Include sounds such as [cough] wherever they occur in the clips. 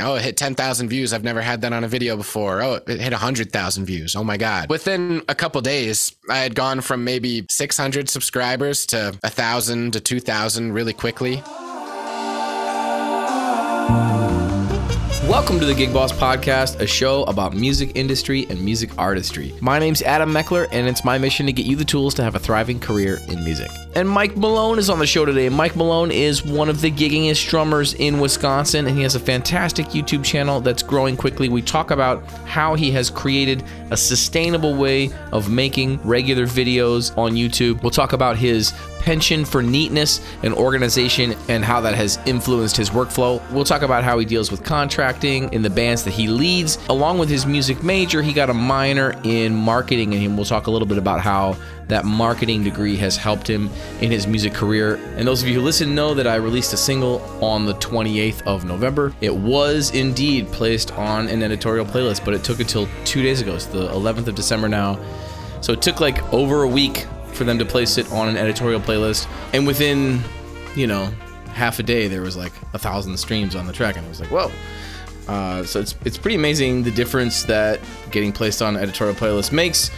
Oh, it hit 10,000 views. I've never had that on a video before. Oh, it hit 100,000 views. Oh my God. Within a couple days, I had gone from maybe 600 subscribers to 1,000 to 2,000 really quickly. Welcome to the Gig Boss Podcast, a show about music industry and music artistry. My name's Adam Meckler, and it's my mission to get you the tools to have a thriving career in music. And Mike Malone is on the show today. Mike Malone is one of the giggingest drummers in Wisconsin, and he has a fantastic YouTube channel that's growing quickly. We talk about how he has created a sustainable way of making regular videos on YouTube. We'll talk about his penchant for neatness and organization and how that has influenced his workflow. We'll talk about how he deals with contracting in the bands that he leads. Along with his music major, he got a minor in marketing, and we'll talk a little bit about how that marketing degree has helped him in his music career. And those of you who listen know that I released a single on the 28th of November. It was indeed placed on an editorial playlist, but it took until two days ago. It's the 11th of December now. So it took like over a week for them to place it on an editorial playlist. And within, you know, half a day, there was like a thousand streams on the track. And I was like, whoa. Uh, so it's, it's pretty amazing the difference that getting placed on an editorial playlist makes.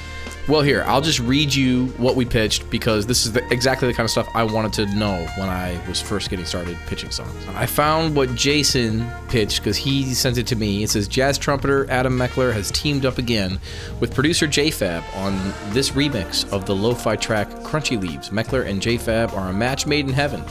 Well, here, I'll just read you what we pitched because this is the, exactly the kind of stuff I wanted to know when I was first getting started pitching songs. I found what Jason pitched because he sent it to me. It says Jazz trumpeter Adam Meckler has teamed up again with producer JFab on this remix of the lo fi track Crunchy Leaves. Meckler and JFab are a match made in heaven.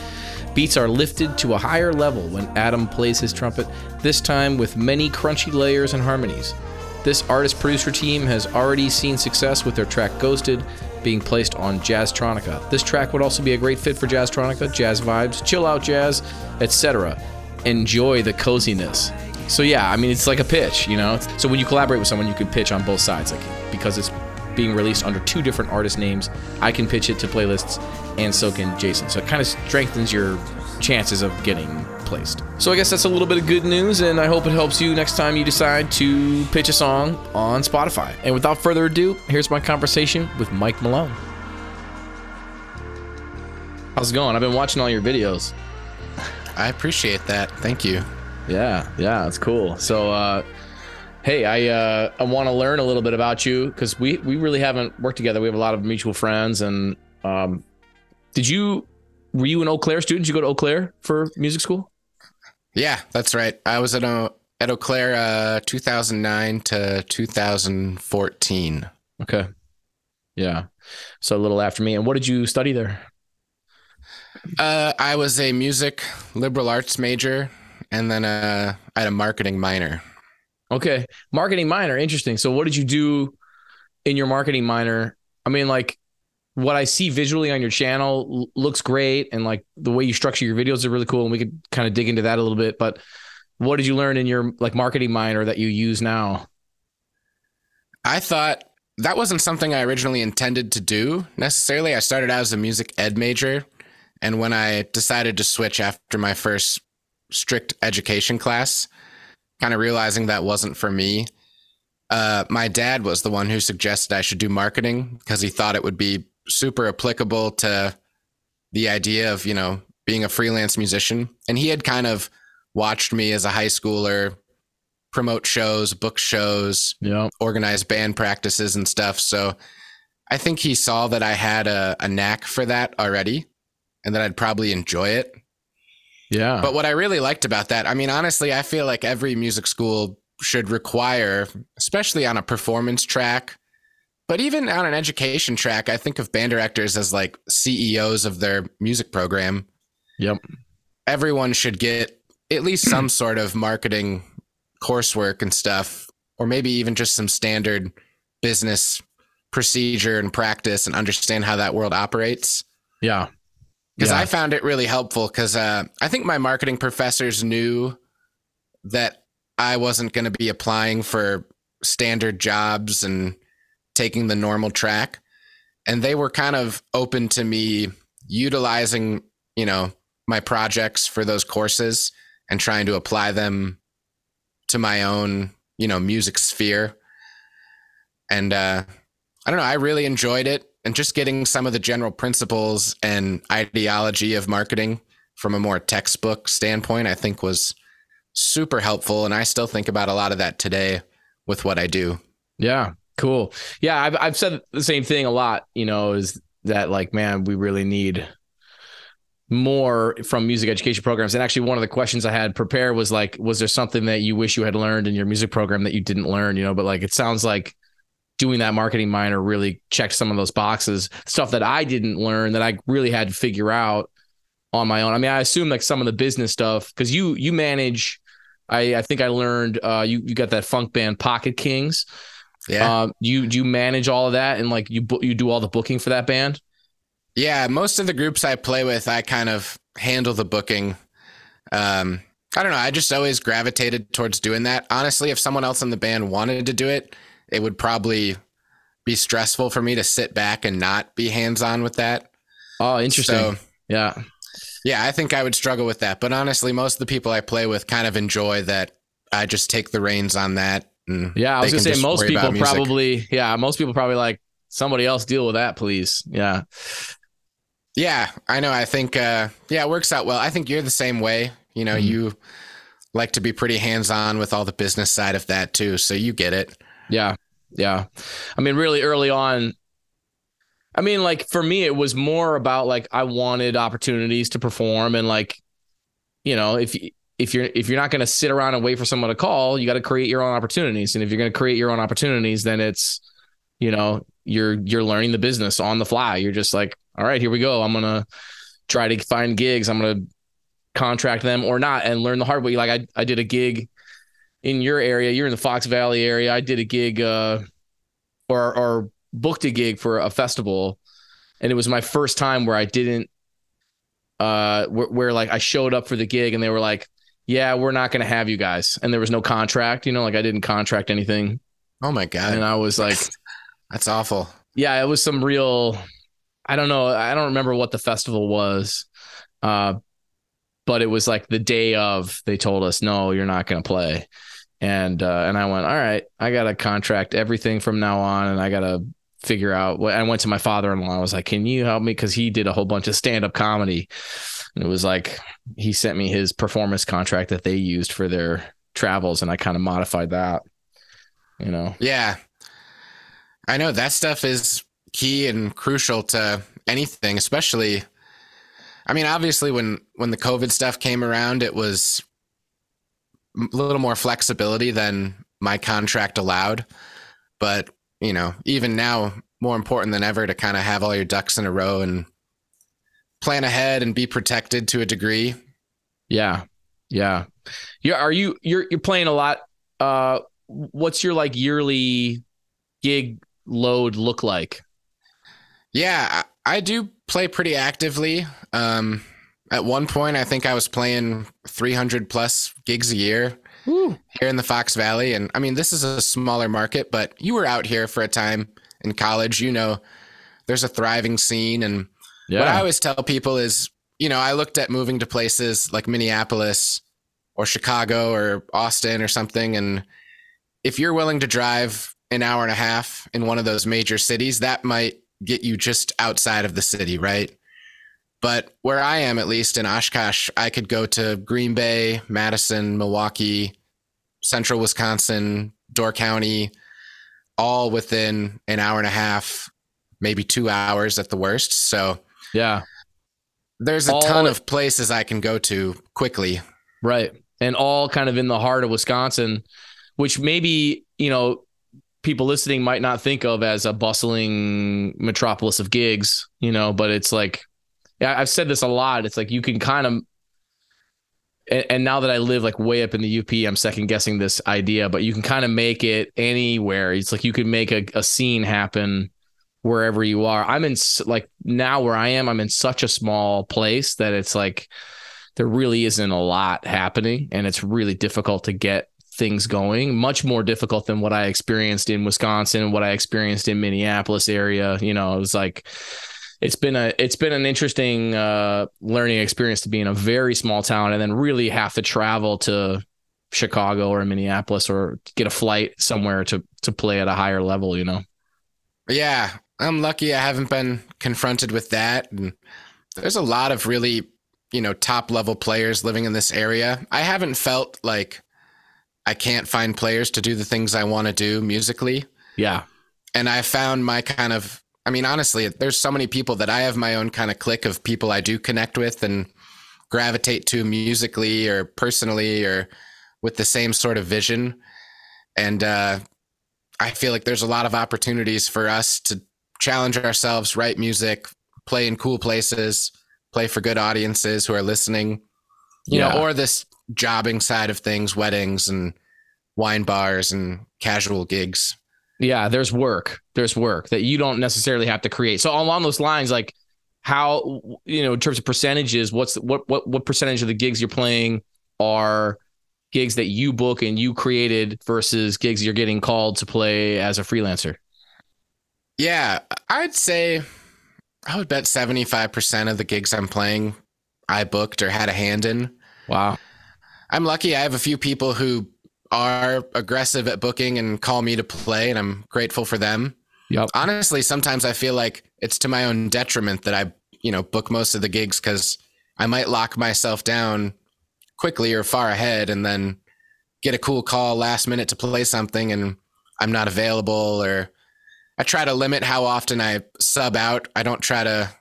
Beats are lifted to a higher level when Adam plays his trumpet, this time with many crunchy layers and harmonies. This artist producer team has already seen success with their track Ghosted being placed on Jazztronica. This track would also be a great fit for Jazztronica, jazz vibes, chill out jazz, etc. Enjoy the coziness. So yeah, I mean it's like a pitch, you know. So when you collaborate with someone, you can pitch on both sides, like because it's being released under two different artist names. I can pitch it to playlists, and so can Jason. So it kind of strengthens your chances of getting placed. So I guess that's a little bit of good news, and I hope it helps you next time you decide to pitch a song on Spotify. And without further ado, here's my conversation with Mike Malone. How's it going? I've been watching all your videos. I appreciate that. Thank you. Yeah, yeah, it's cool. So, uh, hey, I uh, I want to learn a little bit about you because we we really haven't worked together. We have a lot of mutual friends, and um, did you were you an Eau Claire student? Did you go to Eau Claire for music school? Yeah, that's right. I was at, a, at Eau Claire uh, 2009 to 2014. Okay. Yeah. So a little after me. And what did you study there? Uh, I was a music liberal arts major and then uh, I had a marketing minor. Okay. Marketing minor. Interesting. So what did you do in your marketing minor? I mean, like, what I see visually on your channel looks great, and like the way you structure your videos are really cool, and we could kind of dig into that a little bit. But what did you learn in your like marketing minor that you use now? I thought that wasn't something I originally intended to do necessarily. I started out as a music ed major, and when I decided to switch after my first strict education class, kind of realizing that wasn't for me. Uh, my dad was the one who suggested I should do marketing because he thought it would be super applicable to the idea of, you know, being a freelance musician. And he had kind of watched me as a high schooler promote shows, book shows, yeah. organize band practices and stuff. So I think he saw that I had a, a knack for that already and that I'd probably enjoy it. Yeah. But what I really liked about that, I mean, honestly, I feel like every music school should require, especially on a performance track, but even on an education track, I think of band directors as like CEOs of their music program. Yep. Everyone should get at least some [clears throat] sort of marketing coursework and stuff, or maybe even just some standard business procedure and practice and understand how that world operates. Yeah. Because yeah. I found it really helpful because uh, I think my marketing professors knew that I wasn't going to be applying for standard jobs and taking the normal track. And they were kind of open to me utilizing, you know, my projects for those courses and trying to apply them to my own, you know, music sphere. And uh, I don't know, I really enjoyed it. And just getting some of the general principles and ideology of marketing from a more textbook standpoint, I think was super helpful. And I still think about a lot of that today with what I do. Yeah, cool. Yeah, I've I've said the same thing a lot. You know, is that like, man, we really need more from music education programs. And actually, one of the questions I had prepared was like, was there something that you wish you had learned in your music program that you didn't learn? You know, but like, it sounds like doing that marketing minor really checked some of those boxes, stuff that I didn't learn that I really had to figure out on my own. I mean, I assume like some of the business stuff because you you manage. I I think I learned uh, you you got that funk band Pocket Kings. Yeah. Um, you do you manage all of that and like you you do all the booking for that band? Yeah, most of the groups I play with, I kind of handle the booking. Um, I don't know. I just always gravitated towards doing that. Honestly, if someone else in the band wanted to do it, it would probably be stressful for me to sit back and not be hands on with that. Oh, interesting. So, yeah. Yeah, I think I would struggle with that. But honestly, most of the people I play with kind of enjoy that I just take the reins on that. Yeah, I was gonna say most people probably yeah, most people probably like somebody else deal with that, please. Yeah. Yeah, I know. I think uh yeah, it works out well. I think you're the same way. You know, mm-hmm. you like to be pretty hands on with all the business side of that too. So you get it. Yeah. Yeah. I mean, really early on, I mean, like for me, it was more about like I wanted opportunities to perform and like, you know, if if you're if you're not going to sit around and wait for someone to call, you got to create your own opportunities. And if you're going to create your own opportunities, then it's, you know, you're you're learning the business on the fly. You're just like, all right, here we go. I'm gonna try to find gigs. I'm gonna contract them or not and learn the hard way. Like I I did a gig in your area. You're in the Fox Valley area. I did a gig uh or or booked a gig for a festival, and it was my first time where I didn't uh where, where like I showed up for the gig and they were like, "Yeah, we're not going to have you guys," and there was no contract. You know, like I didn't contract anything. Oh my god! And I was like, [laughs] "That's awful." Yeah, it was some real. I don't know. I don't remember what the festival was. Uh, but it was like the day of they told us no you're not going to play and uh, and I went, all right, I got to contract everything from now on, and I got to figure out what. I went to my father-in-law. I was like, can you help me? Because he did a whole bunch of stand-up comedy, it was like he sent me his performance contract that they used for their travels, and I kind of modified that. You know? Yeah, I know that stuff is key and crucial to anything, especially. I mean, obviously, when when the COVID stuff came around, it was a little more flexibility than my contract allowed. But, you know, even now, more important than ever to kind of have all your ducks in a row and plan ahead and be protected to a degree. Yeah. Yeah. Yeah. Are you, you're, you're playing a lot. Uh, what's your like yearly gig load look like? Yeah, I, do play pretty actively. Um, at one point, I think I was playing 300 plus gigs a year here in the Fox Valley. And I mean, this is a smaller market, but you were out here for a time in college. You know, there's a thriving scene. And yeah. what I always tell people is, you know, I looked at moving to places like Minneapolis or Chicago or Austin or something. And if you're willing to drive an hour and a half in one of those major cities, that might get you just outside of the city, right? But where I am, at least in Oshkosh, I could go to Green Bay, Madison, Milwaukee, central Wisconsin, Door County, all within an hour and a half, maybe two hours at the worst. So, yeah, there's a all, ton of places I can go to quickly. Right. And all kind of in the heart of Wisconsin, which maybe, you know, people listening might not think of as a bustling metropolis of gigs, you know, but it's like yeah, I've said this a lot. It's like you can kind of and, and, now that I live like way up in the UP, I'm second guessing this idea, but you can kind of make it anywhere. It's like you can make a, a scene happen wherever you are. I'm in like now where I am, I'm in such a small place that it's like there really isn't a lot happening and it's really difficult to get things going much more difficult than what i experienced in wisconsin and what i experienced in minneapolis area you know it was like it's been a it's been an interesting uh, learning experience to be in a very small town and then really have to travel to Chicago or Minneapolis or get a flight somewhere to to play at a higher level. You know. Yeah, I'm lucky. I haven't been confronted with that. And there's a lot of really you know, top level players living in this area. I haven't felt like I can't find players to do the things I want to do musically. Yeah. And I found my kind of I mean, honestly, there's so many people that I have my own kind of clique of people I do connect with and gravitate to musically or personally or with the same sort of vision. And uh, I feel like there's a lot of opportunities for us to challenge ourselves, write music, play in cool places, play for good audiences who are listening, you yeah. know, or this jobbing side of things, weddings and wine bars and casual gigs. Yeah, there's work. There's work that you don't necessarily have to create. So along those lines, like how you know, in terms of percentages, what's the, what what what percentage of the gigs you're playing are gigs that you book and you created versus gigs you're getting called to play as a freelancer? Yeah, I'd say I would bet 75% of the gigs I'm playing I booked or had a hand in. Wow. I'm lucky I have a few people who are aggressive at booking and call me to play, and I'm grateful for them. Yep. Honestly, sometimes I feel like it's to my own detriment that I, you know, book most of the gigs because I might lock myself down quickly or far ahead and then get a cool call last minute to play something and I'm not available or I try to limit how often I sub out. I don't try to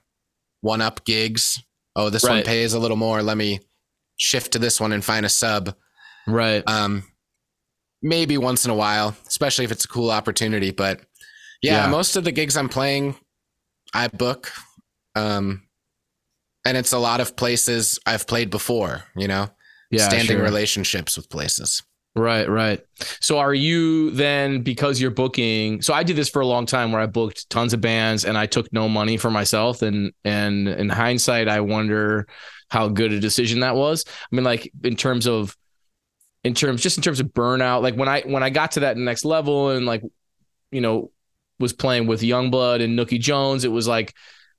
one up gigs. Oh, this right. one pays a little more. Let me shift to this one and find a sub. Right. Um, maybe once in a while, especially if it's a cool opportunity. But yeah, yeah. most of the gigs I'm playing, I book. Um, and it's a lot of places I've played before, you know, yeah, standing sure. relationships with places. Right, right. So are you then because you're booking? So I did this for a long time where I booked tons of bands and I took no money for myself and and in hindsight I wonder how good a decision that was. I mean like in terms of in terms just in terms of burnout like when i when i got to that next level and like you know was playing with youngblood and Nooky Jones it was like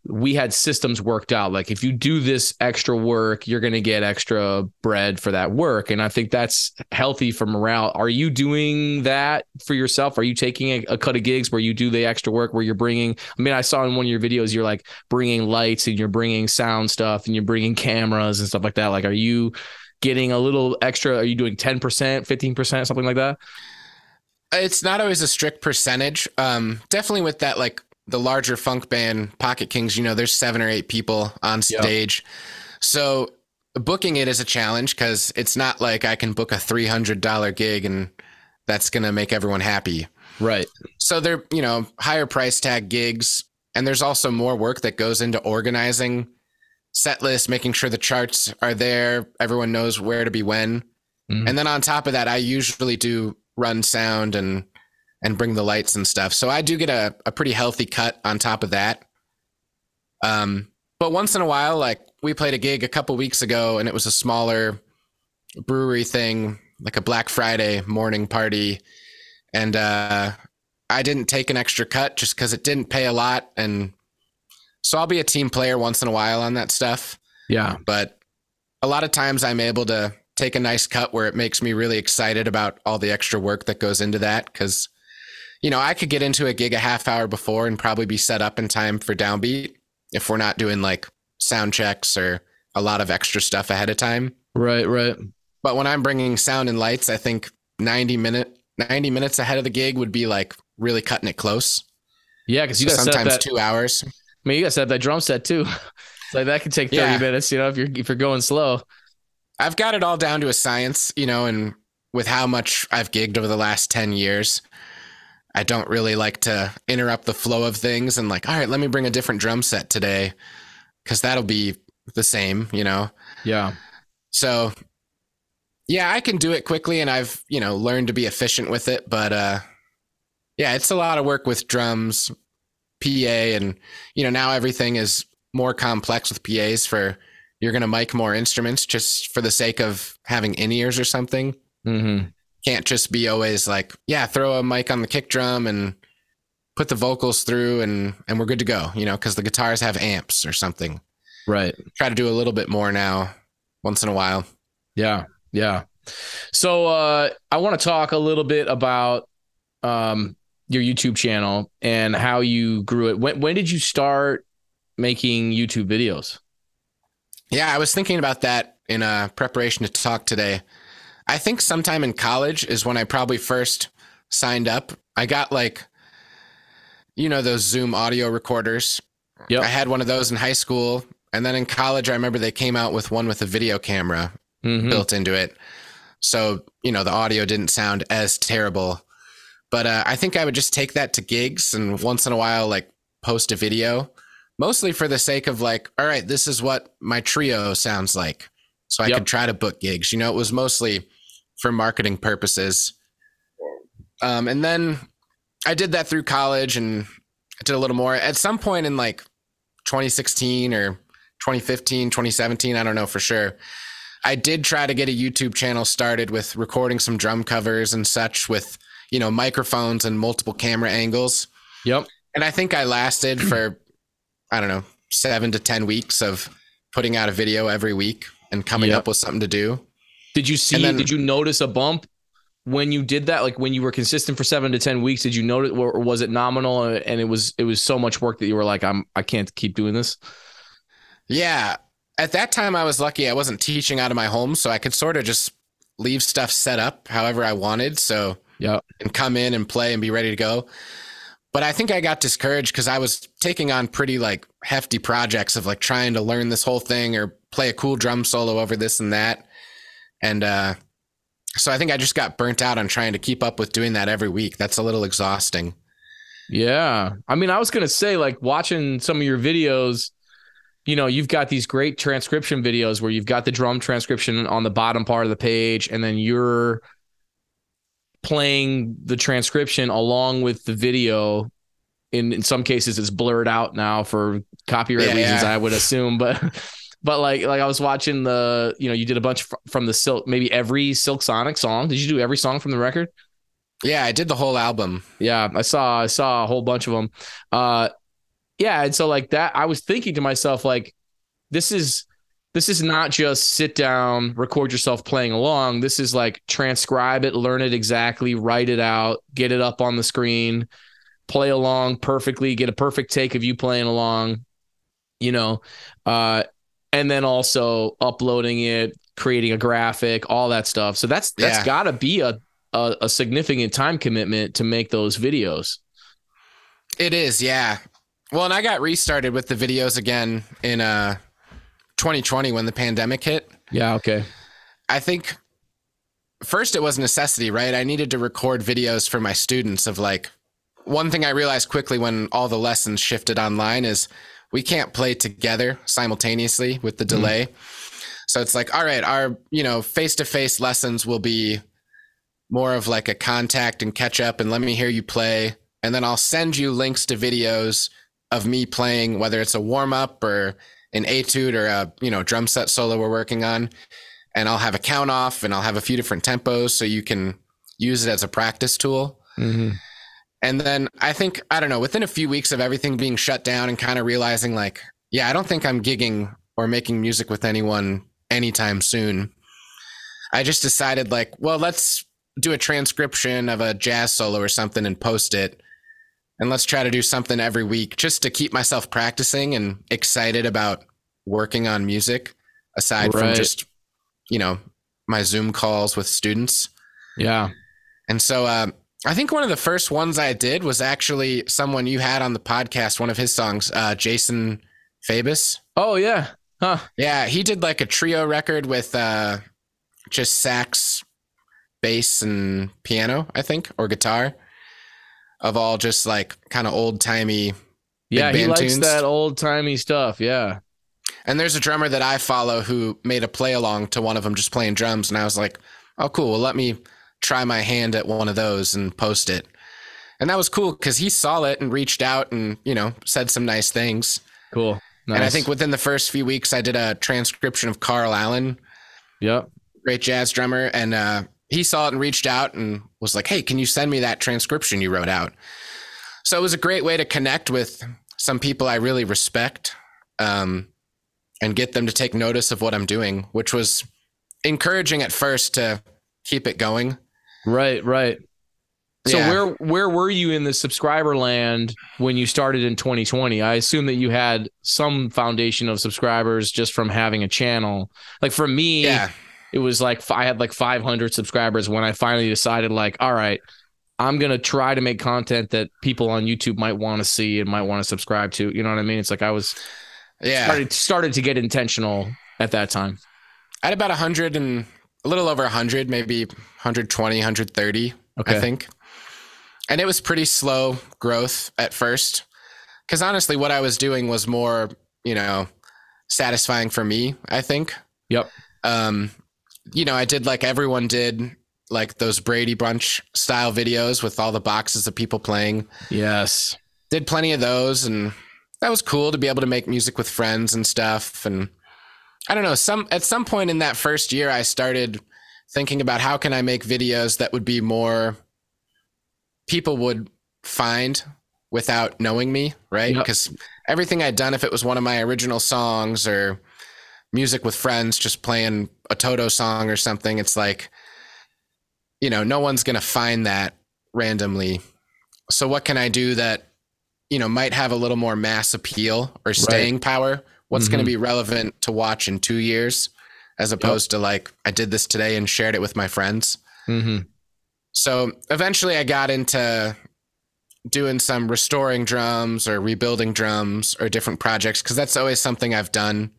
we had systems worked out like if you do this extra work you're going to get extra bread for that work and i think that's healthy for morale are you doing that for yourself are you taking a, a, cut of gigs where you do the extra work where you're bringing i mean i saw in one of your videos you're like bringing lights and you're bringing sound stuff and you're bringing cameras and stuff like that like are you getting a little extra? Are you doing 10%, 15%, something like that? It's not always a strict percentage. Um, definitely with that, like the larger funk band, Pocket Kings, you know, there's seven or eight people on stage. Yep. So booking it is a challenge because it's not like I can book a $300 gig and that's going to make everyone happy. Right. So they're, you know, higher price tag gigs. And there's also more work that goes into organizing set list, making sure the charts are there, everyone knows where to be when. Mm-hmm. And then on top of that, I usually do run sound and and bring the lights and stuff. So I do get a, a pretty healthy cut on top of that. Um, but once in a while, like we played a gig a couple weeks ago and it was a smaller brewery thing, like a Black Friday morning party. And uh, I didn't take an extra cut just because it didn't pay a lot. And so I'll be a team player once in a while on that stuff. Yeah. But a lot of times I'm able to take a nice cut where it makes me really excited about all the extra work that goes into that. Cause, you know, I could get into a gig a half hour before and probably be set up in time for downbeat if we're not doing like sound checks or a lot of extra stuff ahead of time. Right, right. But when I'm bringing sound and lights, I think 90 minute 90 minutes ahead of the gig would be like really cutting it close. Yeah, because you so sometimes two hours. I mean, you guys have that drum set too. [laughs] like that could take 30 yeah. minutes, you know, if you're if you're going slow. I've got it all down to a science, you know, and with how much I've gigged over the last 10 years, I don't really like to interrupt the flow of things and like, all right, let me bring a different drum set today cuz that'll be the same, you know. Yeah. So yeah, I can do it quickly and I've, you know, learned to be efficient with it, but uh yeah, it's a lot of work with drums, PA and you know now everything is more complex with PAs for you're going to mic more instruments just for the sake of having in ears or something. Mm-hmm. Can't just be always like, yeah, throw a mic on the kick drum and put the vocals through and and we're good to go. You know, because the guitars have amps or something. Right. Try to do a little bit more now, once in a while. Yeah, yeah. So uh, I want to talk a little bit about um, your YouTube channel and how you grew it. When when did you start making YouTube videos? Yeah, I was thinking about that in uh, preparation to talk today. I think sometime in college is when I probably first signed up. I got like, you know, those Zoom audio recorders. Yep. I had one of those in high school. And then in college, I remember they came out with one with a video camera Mhm. built into it. So, you know, the audio didn't sound as terrible. But uh, I think I would just take that to gigs and once in a while, like post a video, mostly for the sake of like, all right, this is what my trio sounds like. So I could try to book gigs. You know, it was mostly for marketing purposes. Um, and then I did that through college and I did a little more. At some point in like 2016 or 2015, 2017, I don't know for sure. I did try to get a YouTube channel started with recording some drum covers and such with, you know, microphones and multiple camera angles. Yep. And I think I lasted for, I don't know, seven to 10 weeks of putting out a video every week and coming Yep. up with something to do. Did you see? Then- did you notice a bump when you did that? Like when you were consistent for seven to ten weeks, did you notice, or was it nominal? And it was it was so much work that you were like, I'm I can't keep doing this. Yeah. At that time, I was lucky I wasn't teaching out of my home, so I could sort of just leave stuff set up however I wanted. So, Yeah. and come in and play and be ready to go. But I think I got discouraged because I was taking on pretty like hefty projects of like trying to learn this whole thing or play a cool drum solo over this and that. And uh, so I think I just got burnt out on trying to keep up with doing that every week. That's a little exhausting. Yeah. I mean, I was going to say, like, watching some of your videos, you know, you've got these great transcription videos where you've got the drum transcription on the bottom part of the page, and then you're playing the transcription along with the video. In, in some cases, it's blurred out now for copyright Yeah, reasons, yeah. I would assume. But, [laughs] but like, like I was watching the, you know, you did a bunch from the Silk, maybe every Silk Sonic song. Did you do every song from the record? Yeah, I did the whole album. Yeah, I saw I saw a whole bunch of them. Uh yeah, and so like that I was thinking to myself like this is this is not just sit down, record yourself playing along. This is like transcribe it, learn it exactly, write it out, get it up on the screen, play along perfectly, get a perfect take of you playing along, you know. Uh and then also uploading it, creating a graphic, all that stuff. So that's that's Yeah. got to be a, a a significant time commitment to make those videos. It is, yeah. Well, and I got restarted with the videos again in uh 2020 when the pandemic hit. Yeah. Okay. I think first it was necessity, right? I needed to record videos for my students of like one thing I realized quickly when all the lessons shifted online is we can't play together simultaneously with the mm-hmm. delay. So it's like, all right, our, you know, face-to-face lessons will be more of like a contact and catch up and let me hear you play and then I'll send you links to videos of me playing whether it's a warm up or an etude or a, you know, drum set solo we're working on and I'll have a count off and I'll have a few different tempos so you can use it as a practice tool. Mm-hmm. And then I think, I don't know, within a few weeks of everything being shut down and kind of realizing, like, yeah, I don't think I'm gigging or making music with anyone anytime soon. I just decided, like, well, let's do a transcription of a jazz solo or something and post it. And let's try to do something every week just to keep myself practicing and excited about working on music aside from just, you know, my Zoom calls with students. Yeah. And so uh, I think one of the first ones I did was actually someone you had on the podcast, one of his songs, uh, Jason Fabus. Oh yeah. Huh. Yeah, he did like a trio record with uh, just sax, bass, and piano, I think, or guitar, of all just like kind of old timey. Yeah, he likes tunes. that old timey stuff. Yeah. And there's a drummer that I follow who made a play along to one of them just playing drums. And I was like, oh, cool. Well, let me try my hand at one of those and post it. And that was cool because he saw it and reached out and, you know, said some nice things. Cool. Nice. And I think within the first few weeks, I did a transcription of Carl Allen, Yep. great jazz drummer. And uh, he saw it and reached out and was like, hey, can you send me that transcription you wrote out? So it was a great way to connect with some people I really respect um, and get them to take notice of what I'm doing, which was encouraging at first to keep it going. Right. Right. So Yeah. where where were you in the subscriber land when you started in 2020? I assume that you had some foundation of subscribers just from having a channel. Like for me, Yeah. It was like I had like 500 subscribers when I finally decided like, all right, I'm gonna try to make content that people on YouTube might want to see and might want to subscribe to. You know what I mean? It's like I was Yeah. started started to get intentional at that time. I had about 100 and a little over 100, maybe 120, 130, Okay. I think. And it was pretty slow growth at first. Because honestly, what I was doing was more, you know, satisfying for me, I think. Yep. Um, you know, I did like everyone did, like those Brady Bunch style videos with all the boxes of people playing. Yes. Did plenty of those, and that was cool to be able to make music with friends and stuff. And I don't know, some at some point in that first year, I started thinking about how can I make videos that would be more people would find without knowing me, right? Yep. Because everything I'd done, if it was one of my original songs or music with friends, just playing a Toto song or something, it's like, you know, no one's gonna find that randomly. So what can I do that, you know, might have a little more mass appeal or staying power? What's going Mhm. to be relevant to watch in two years, as opposed to like I did this today and shared it with my friends. hmm So eventually, I got into doing some restoring drums or rebuilding drums or different projects because that's always something I've done.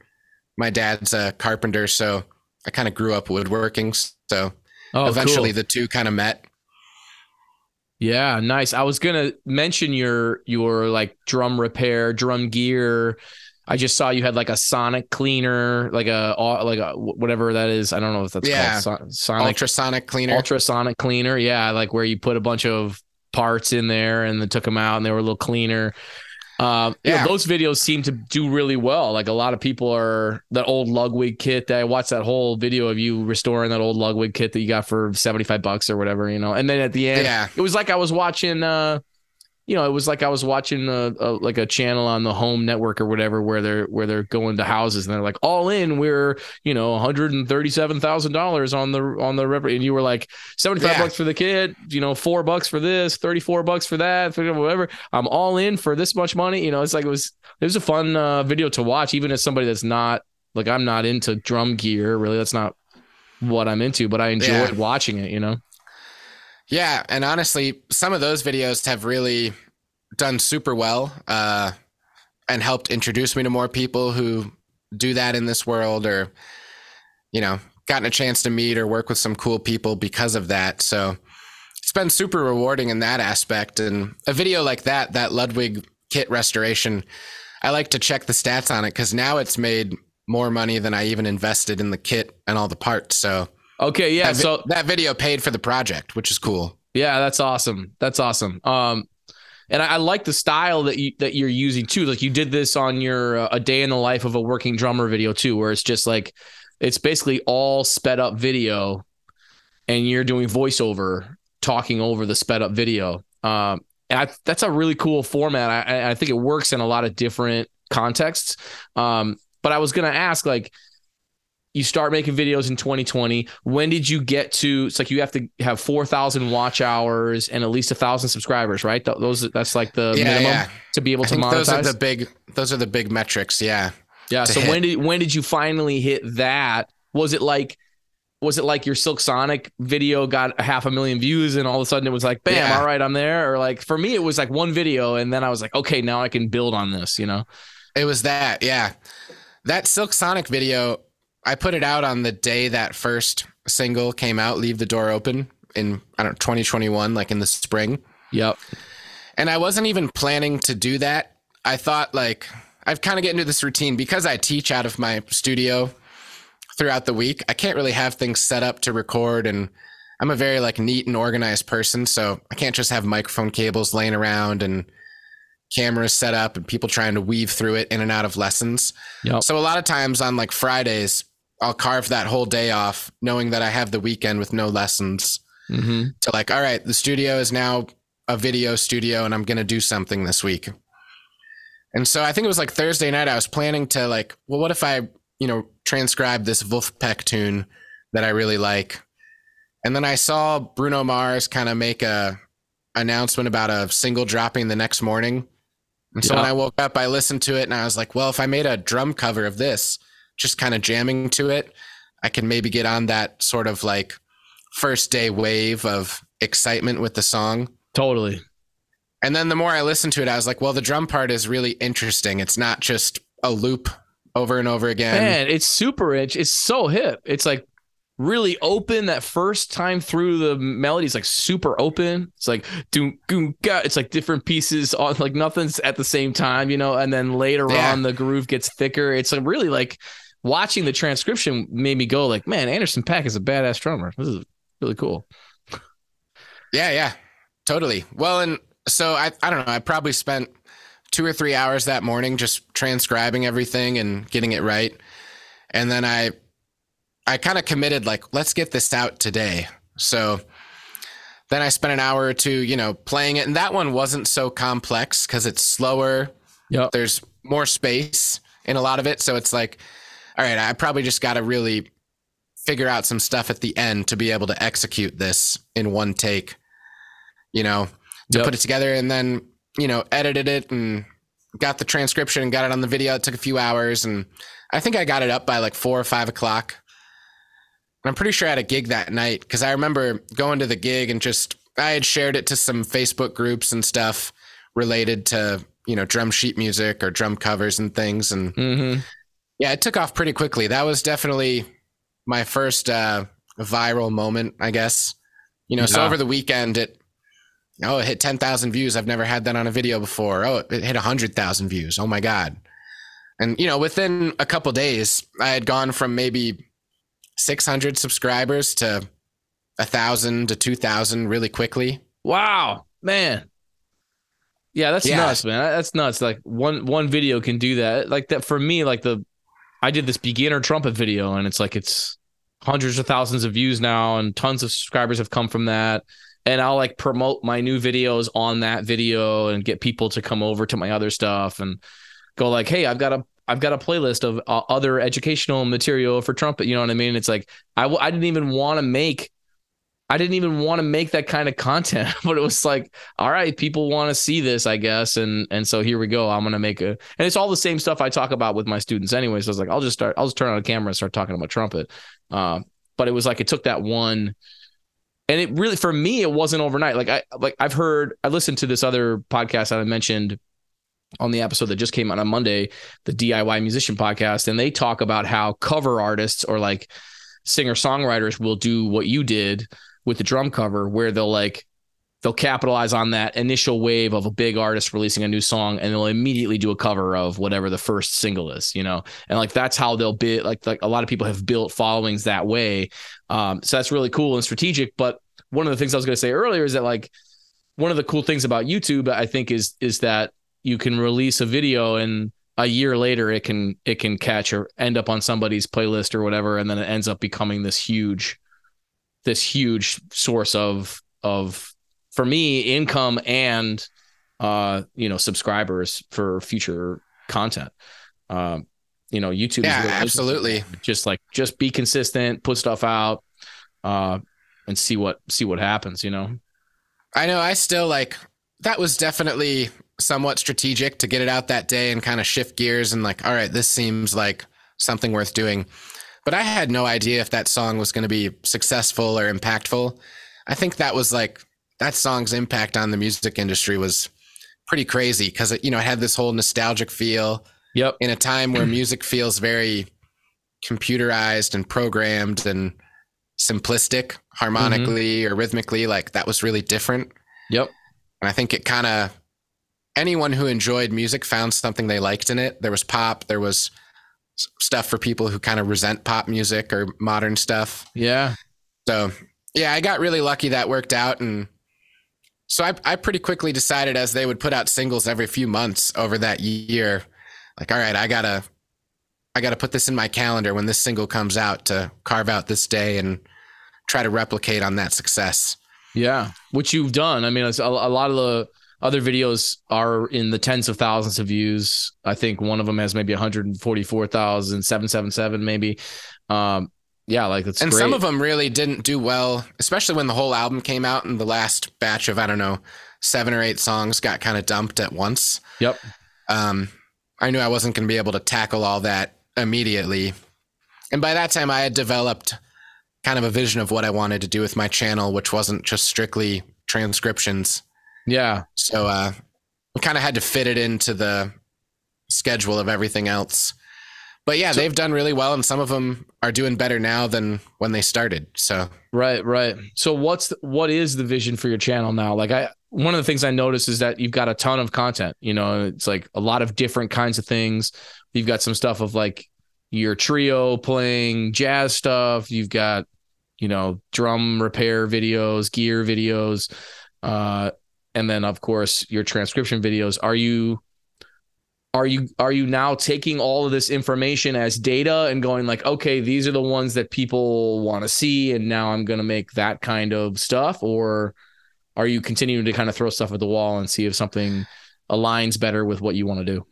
My dad's a carpenter, so I kind of grew up woodworking. So Oh, eventually, cool. the two kind of met. Yeah, nice. I was gonna mention your your like drum repair, drum gear. I just saw you had like a sonic cleaner, like a like a whatever that is. I don't know if that's Yeah. called so- sonic Ultrasonic cleaner. ultrasonic cleaner. Yeah, like where you put a bunch of parts in there and then took them out and they were a little cleaner. Um, yeah, Yeah. those videos seem to do really well. Like a lot of people are that old Ludwig kit. That I watched that whole video of you restoring that old Ludwig kit that you got for seventy five bucks or whatever, you know. And then at the end, Yeah. it was like I was watching. uh you know, it was like I was watching a, a like a channel on the home network or whatever where they're where they're going to houses and they're like all in we're you know one hundred and thirty seven thousand dollars on the on the rep and you were like seventy five Yeah. bucks for the kid you know four bucks for this thirty four bucks for that whatever. I'm all in for this much money. You know it's like it was it was a fun uh, video to watch even as somebody that's not like I'm not into drum gear really. That's not what I'm into but I enjoyed Yeah. watching it you know Yeah, and honestly, some of those videos have really done super well uh, and helped introduce me to more people who do that in this world or, you know, gotten a chance to meet or work with some cool people because of that. So it's been super rewarding in that aspect. And a video like that, that Ludwig kit restoration, I like to check the stats on it because now it's made more money than I even invested in the kit and all the parts. So okay yeah that, vi- so that video paid for the project, which is cool. Yeah, that's awesome. That's awesome. Um, and I, I like the style that you that you're using too. Like you did this on your uh, a day in the life of a working drummer video too, where it's just like it's basically all sped up video, and you're doing voiceover talking over the sped up video. Um, and I, that's a really cool format. I- I, I think it works in a lot of different contexts. Um, but I was gonna ask like you start making videos in 2020 when did you get to it's like you have to have 4000 watch hours and at least a thousand subscribers right Th- those that's like the Yeah, minimum yeah. to be able I to think monetize those are the big those are the big metrics. Yeah. yeah so hit. when did when did you finally hit that was it like was it like your silk sonic video got a half a million views and all of a sudden it was like bam Yeah. all right i'm there or like for me it was like one video and then i was like okay now i can build on this you know It was that. Yeah. That Silk Sonic video, I put it out on the day that first single came out, Leave the Door Open in I don't know, 2021 like in the spring. yep And I wasn't even planning to do that. I thought like I've kind of get into this routine because I teach out of my studio throughout the week. I can't really have things set up to record and I'm a very like neat and organized person, so I can't just have microphone cables laying around and cameras set up and people trying to weave through it in and out of lessons. Yep. So a lot of times on like Fridays, I'll carve that whole day off knowing that I have the weekend with no lessons mm-hmm. to like, all right, the studio is now a video studio and I'm going to do something this week. And so I think it was like Thursday night, I was planning to like, well, what if I, you know, transcribe this Vulfpeck tune that I really like? And then I saw Bruno Mars kind of make a announcement about a single dropping the next morning. And so Yeah. when I woke up, I listened to it and I was like, well, if I made a drum cover of this, just kind of jamming to it, I can maybe get on that sort of like first day wave of excitement with the song. Totally. And then the more I listened to it, I was like, well, the drum part is really interesting. It's not just a loop over and over again. Man, it's super rich. It's so hip. It's like really open. That first time through the melody is like super open. It's like doom goom ga. It's like different pieces on like nothing's at the same time, you know. And then later Yeah. on, the groove gets thicker. It's like really like watching the transcription made me go like, man, Anderson Paak is a badass drummer. This is really cool. Yeah, yeah, totally. Well, and so I, I don't know. I probably spent two or three hours that morning just transcribing everything and getting it right. And then I, I kind of committed like, let's get this out today. So then I spent an hour or two, you know, playing it. And that one wasn't so complex because it's slower. Yep. There's more space in a lot of it. So it's like, all right, I probably just got to really figure out some stuff at the end to be able to execute this in one take, you know, to Yep. put it together and then, you know, edited it and got the transcription and got it on the video. It took a few hours and I think I got it up by like four or five o'clock. And I'm pretty sure I had a gig that night because I remember going to the gig and just, I had shared it to some Facebook groups and stuff related to, you know, drum sheet music or drum covers and things. And Mm-hmm. Yeah, it took off pretty quickly. That was definitely my first uh, viral moment, I guess. You know, so over the weekend, it oh, it hit ten thousand views. I've never had that on a video before. Oh, it hit hundred thousand views. Oh my god! And you know, within a couple days, I had gone from maybe six hundred subscribers to a thousand to two thousand really quickly. Wow, man. Yeah, that's Yeah. nuts, man. That's nuts. Like one one video can do that. Like that for me, like the I did this beginner trumpet video and it's like it's hundreds of thousands of views now and tons of subscribers have come from that. And I'll like promote my new videos on that video and get people to come over to my other stuff and go like, "Hey, I've got a I've got a playlist of uh, other educational material for trumpet." You know what I mean? It's like I w- I didn't even want to make I didn't even want to make that kind of content, [laughs] but it was like, all right, people want to see this, I guess, and and so here we go. I'm gonna make a, and it's all the same stuff I talk about with my students anyway. So I was like, I'll just start, I'll just turn on a camera and start talking about trumpet. Uh, but it was like it took that one, and it really for me it wasn't overnight. Like I like I've heard, I listened to this other podcast that I mentioned on the episode that just came out on Monday, the DIY musician podcast, and they talk about how cover artists or like singer songwriters will do what you did with the drum cover where they'll like they'll capitalize on that initial wave of a big artist releasing a new song and they'll immediately do a cover of whatever the first single is you know? And like that's how they'll be like like a lot of people have built followings that way. Um so that's really cool and strategic. But one of the things i was going to say earlier is that like one of the cool things about youtube i think is is that you can release a video and a year later it can it can catch or end up on somebody's playlist or whatever and then it ends up becoming this huge this huge source of of for me income and uh you know subscribers for future content um you know youtube Yeah, is really absolutely. just like just be consistent put stuff out uh and see what see what happens you know I know I still like that was definitely somewhat strategic to get it out that day and kind of shift gears and like, all right, this seems like something worth doing. But I had no idea if that song was going to be successful or impactful. I think that was like that song's impact on the music industry was pretty crazy because it, you know, it had this whole nostalgic feel yep. in a time where [clears throat] music feels very computerized and programmed and simplistic harmonically mm-hmm. or rhythmically like that was really different. Yep. And i think it kind of anyone who enjoyed music found something they liked in it. There was pop there was stuff for people who kind of resent pop music or modern stuff. Yeah. So yeah i got really lucky that worked out and so I, I pretty quickly decided as they would put out singles every few months over that year like all right i gotta i gotta put this in my calendar when this single comes out to carve out this day and try to replicate on that success. Yeah, which you've done. I mean, it's a, a lot of the other videos are in the tens of thousands of views. I think one of them has maybe 144,777 maybe. Um, Yeah, like that's and great. some of them really didn't do well, especially when the whole album came out and the last batch of I don't know seven or eight songs got kind of dumped at once. Yep. Um, I knew I wasn't going to be able to tackle all that immediately, and by that time I had developed kind of a vision of what I wanted to do with my channel, which wasn't just strictly transcriptions. Yeah. So uh, we kind of had to fit it into the schedule of everything else. But yeah, So- they've done really well, and some of them are doing better now than when they started. So Right, right. So what's the, what is the vision for your channel now? Like I one of the things I noticed is that you've got a ton of content. You know, it's like a lot of different kinds of things. You've got some stuff of like your trio playing jazz stuff. You've got you know drum repair videos, gear videos, uh, and then of course your transcription videos. Are you are you are you now taking all of this information as data and going like okay these are the ones that people want to see and now i'm going to make that kind of stuff or are you continuing to kind of throw stuff at the wall and see if something aligns better with what you want to do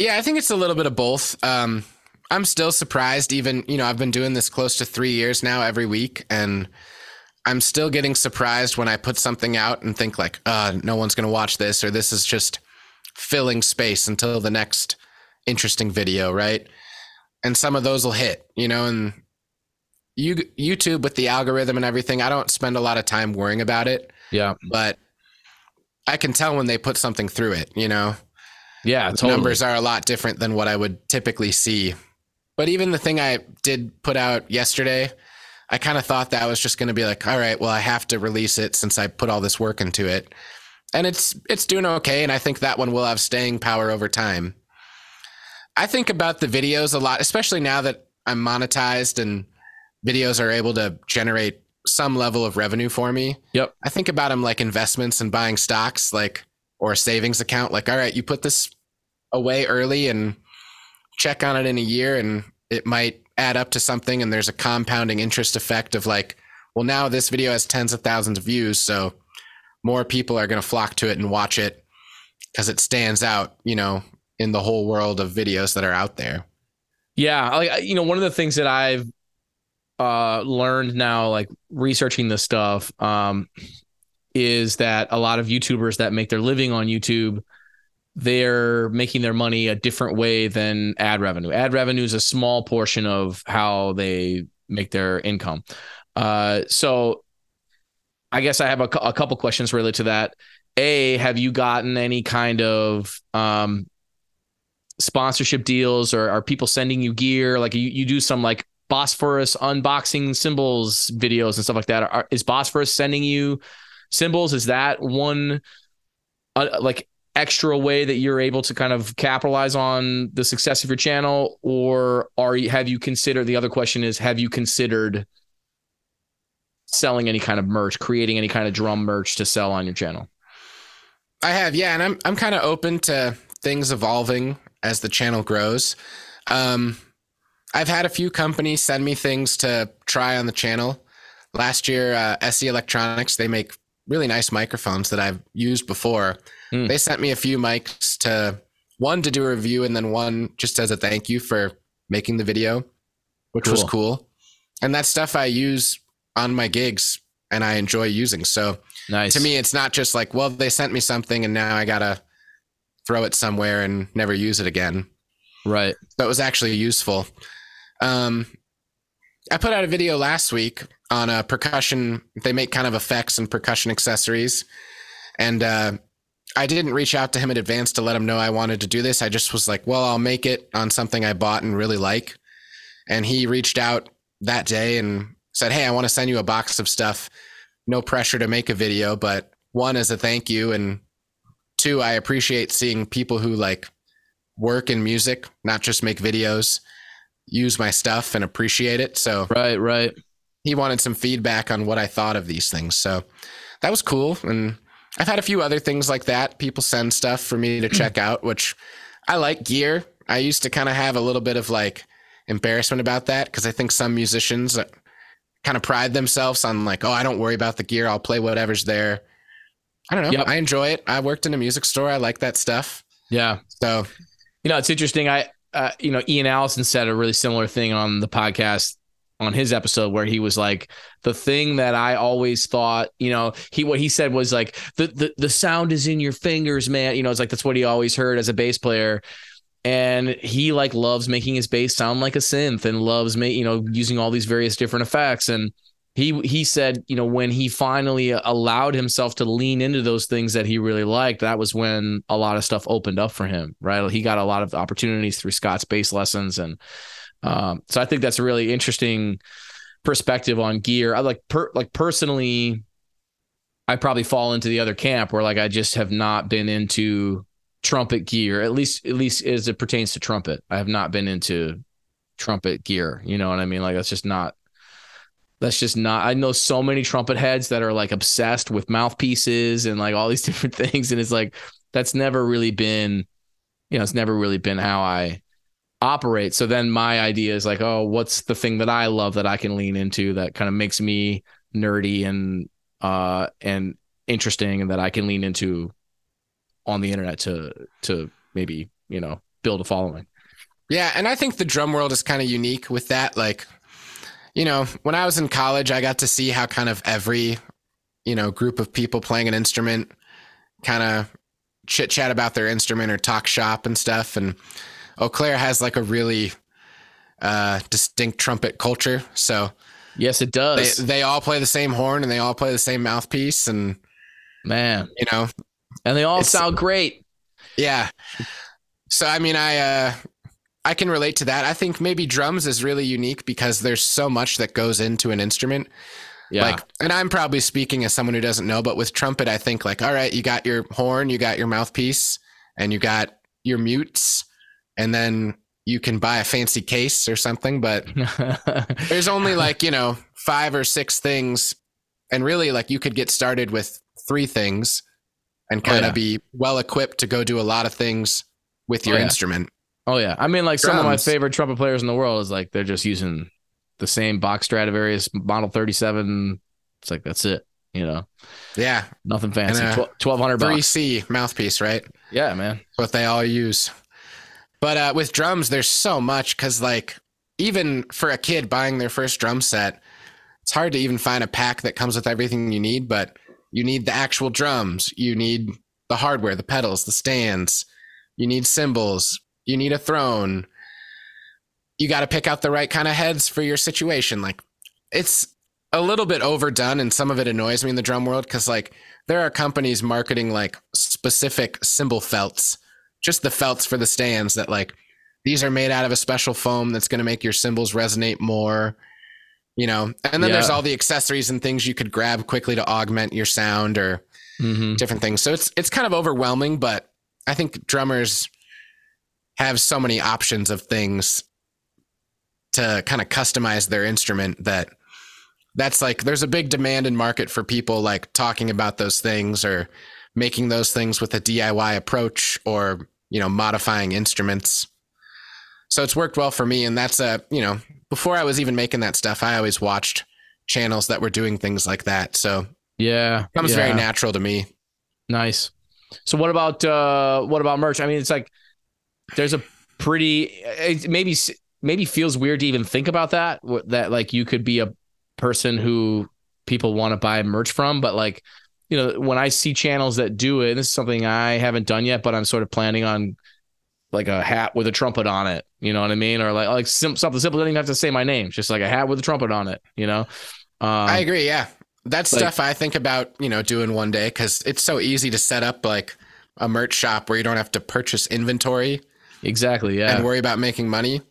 yeah, I think it's a little bit of both. Um, I'm still surprised, even you know, I've been doing this close to three years now, every week, and I'm still getting surprised when I put something out and think like, uh, no one's going to watch this, or this is just filling space until the next interesting video, right? And some of those will hit, you know, and you YouTube with the algorithm and everything, I don't spend a lot of time worrying about it, yeah but I can tell when they put something through it, you know. yeah The totally. numbers are a lot different than what I would typically see. But even the thing I did put out yesterday, I kind of thought that was just going to be like, all right, well, I have to release it since I put all this work into it. And it's it's doing okay and I think that one will have staying power over time. I think about the videos a lot, especially now that I'm monetized and videos are able to generate some level of revenue for me. Yep. I think about them like investments and buying stocks, like or a savings account. Like, all right, you put this away early and check on it in a year, and it might add up to something. And there's a compounding interest effect of like, well, now this video has tens of thousands of views, so more people are going to flock to it and watch it because it stands out, you know, in the whole world of videos that are out there. Yeah, like you know, one of the things that I've uh learned now, like researching this stuff, um, is that a lot of YouTubers that make their living on YouTube, they're making their money a different way than ad revenue. Ad revenue is a small portion of how they make their income. Uh, so I guess I have a, a couple questions related to that. A, have you gotten any kind of um, sponsorship deals or are people sending you gear? Like you, you do some like Bosphorus unboxing cymbals videos and stuff like that. Are, is Bosphorus sending you cymbals? Is that one uh, like extra way that you're able to kind of capitalize on the success of your channel? Or are you, have you considered, the other question is, have you considered selling any kind of merch, creating any kind of drum merch to sell on your channel? I have, yeah, and I'm I'm kind of open to things evolving as the channel grows. Um, I've had a few companies send me things to try on the channel. Last year, uh, SE Electronics they make really nice microphones that I've used before. Hmm. They sent me a few mics to one to do a review, and then one just as a thank you for making the video, which was Cool. cool. And that stuff I use on my gigs, and I enjoy using. So Nice. to me it's not just like well they sent me something and now i gotta throw it somewhere and never use it again right. so it was actually useful um i put out a video last week on a percussion they make kind of effects and percussion accessories and uh i didn't reach out to him in advance to let him know i wanted to do this i just was like well i'll make it on something i bought and really like and he reached out that day and said hey i want to send you a box of stuff no pressure to make a video, but one as a thank you, and two, I appreciate seeing people who like work in music, not just make videos, use my stuff and appreciate it. So Right. Right. he wanted some feedback on what I thought of these things. So that was cool. And I've had a few other things like that. People send stuff for me to check out, which I like gear. I used to kind of have a little bit of like embarrassment about that because I think some musicians kind of pride themselves on like, oh, I don't worry about the gear. I'll play whatever's there. I don't know. Yep. I enjoy it. I worked in a music store. I like that stuff. Yeah. So You know, it's interesting. I, uh, you know, Ian Allison said a really similar thing on the podcast on his episode where he was like the thing that I always thought, you know, he what he said was like the the the sound is in your fingers, man. You know, it's like that's what he always heard as a bass player. And he like loves making his bass sound like a synth and loves me, you know, using all these various different effects. And he he said, you know, when he finally uh, allowed himself to lean into those things that he really liked, that was when a lot of stuff opened up for him, right? He got a lot of opportunities through Scott's bass lessons and um, so I think that's a really interesting perspective on gear. I like per like personally, I probably fall into the other camp where like I just have not been into trumpet gear, at least at least as it pertains to trumpet. I have not been into trumpet gear. You know what I mean? Like that's just not that's just not I know so many trumpet heads that are like obsessed with mouthpieces and like all these [laughs] different things. And it's like that's never really been, you know, it's never really been how I operate. So then my idea is like, oh, what's the thing that I love that I can lean into that kind of makes me nerdy and uh and interesting and that I can lean into on the internet to to maybe, you know, build a following. Yeah, and I think the drum world is kind of unique with that like you know, when I was in college, I got to see how kind of every, you know, group of people playing an instrument kind of chit chat about their instrument or talk shop and stuff and Eau Claire has like a really uh, distinct trumpet culture. So yes, it does. They, they all play the same horn and they all play the same mouthpiece, and man, you know, and they all sound great. Yeah. So I mean, I uh, I can relate to that. I think maybe drums is really unique because there's so much that goes into an instrument. Yeah. Like, and I'm probably speaking as someone who doesn't know, but with trumpet, I think like, all right, you got your horn, you got your mouthpiece, and you got your mutes, and then you can buy a fancy case or something, but [laughs] there's only like, you know, five or six things. And really, like, you could get started with three things and kind of oh, yeah. be well equipped to go do a lot of things with your oh, yeah. instrument. Oh, yeah. I mean, like, Drums. some of my favorite trumpet players in the world is like, they're just using the same Bach Stradivarius Model 37. It's like, that's it, you know? Yeah. Nothing fancy. 1200 3C mouthpiece, right? Yeah, man. That's what they all use. But uh, with drums, there's so much because, like, even for a kid buying their first drum set, it's hard to even find a pack that comes with everything you need. But you need the actual drums, you need the hardware, the pedals, the stands, you need cymbals, you need a throne. You got to pick out the right kind of heads for your situation. Like, it's a little bit overdone, and some of it annoys me in the drum world because, like, there are companies marketing like specific cymbal felts just the felts for the stands that like these are made out of a special foam that's going to make your cymbals resonate more you know and then yeah. there's all the accessories and things you could grab quickly to augment your sound or mm-hmm. different things so it's it's kind of overwhelming but i think drummers have so many options of things to kind of customize their instrument that that's like there's a big demand in market for people like talking about those things or making those things with a DIY approach or, you know, modifying instruments. So it's worked well for me. And that's a, you know, before I was even making that stuff, I always watched channels that were doing things like that. So yeah, it comes yeah. very natural to me. Nice. So what about, uh, what about merch? I mean, it's like, there's a pretty, it maybe, maybe feels weird to even think about that, that like you could be a person who people want to buy merch from, but like you know, when I see channels that do it, this is something I haven't done yet, but I'm sort of planning on like a hat with a trumpet on it. You know what I mean? Or like like sim- something simple. I don't even have to say my name. Just like a hat with a trumpet on it. You know. Um, I agree. Yeah, that's like, stuff I think about. You know, doing one day because it's so easy to set up like a merch shop where you don't have to purchase inventory. Exactly. Yeah. And worry about making money.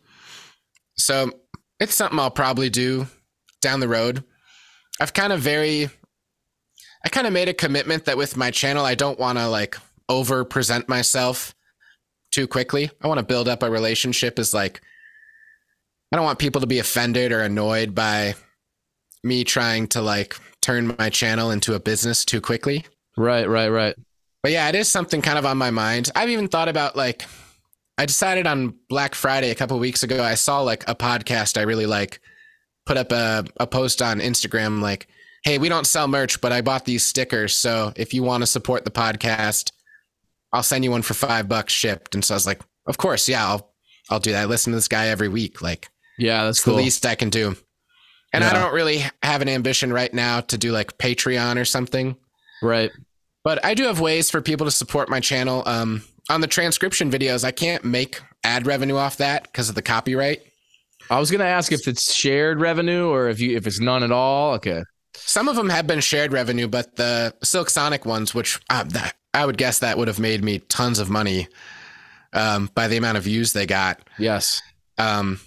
So it's something I'll probably do down the road. I've kind of very I kind of made a commitment that with my channel, I don't want to like over present myself too quickly. I want to build up a relationship as like, I don't want people to be offended or annoyed by me trying to like turn my channel into a business too quickly. Right, right, right. But yeah, it is something kind of on my mind. I've even thought about like, I decided on Black Friday a couple weeks ago, I saw like a podcast I really like put up a, a post on Instagram like, hey, we don't sell merch, but I bought these stickers. So if you want to support the podcast, I'll send you one for five bucks shipped. And so I was like, of course, yeah, I'll I'll do that. I listen to this guy every week. Like, yeah, that's cool. the least I can do. And I don't really have an ambition right now to do like Patreon or something. Right. But I do have ways for people to support my channel. Um, on the transcription videos, I can't make ad revenue off that because of the copyright. I was gonna ask if it's shared revenue or if you if it's none at all. Okay. Some of them have been shared revenue, but the Silk Sonic ones, which uh, that, I would guess that would have made me tons of money um, by the amount of views they got. Yes. Um,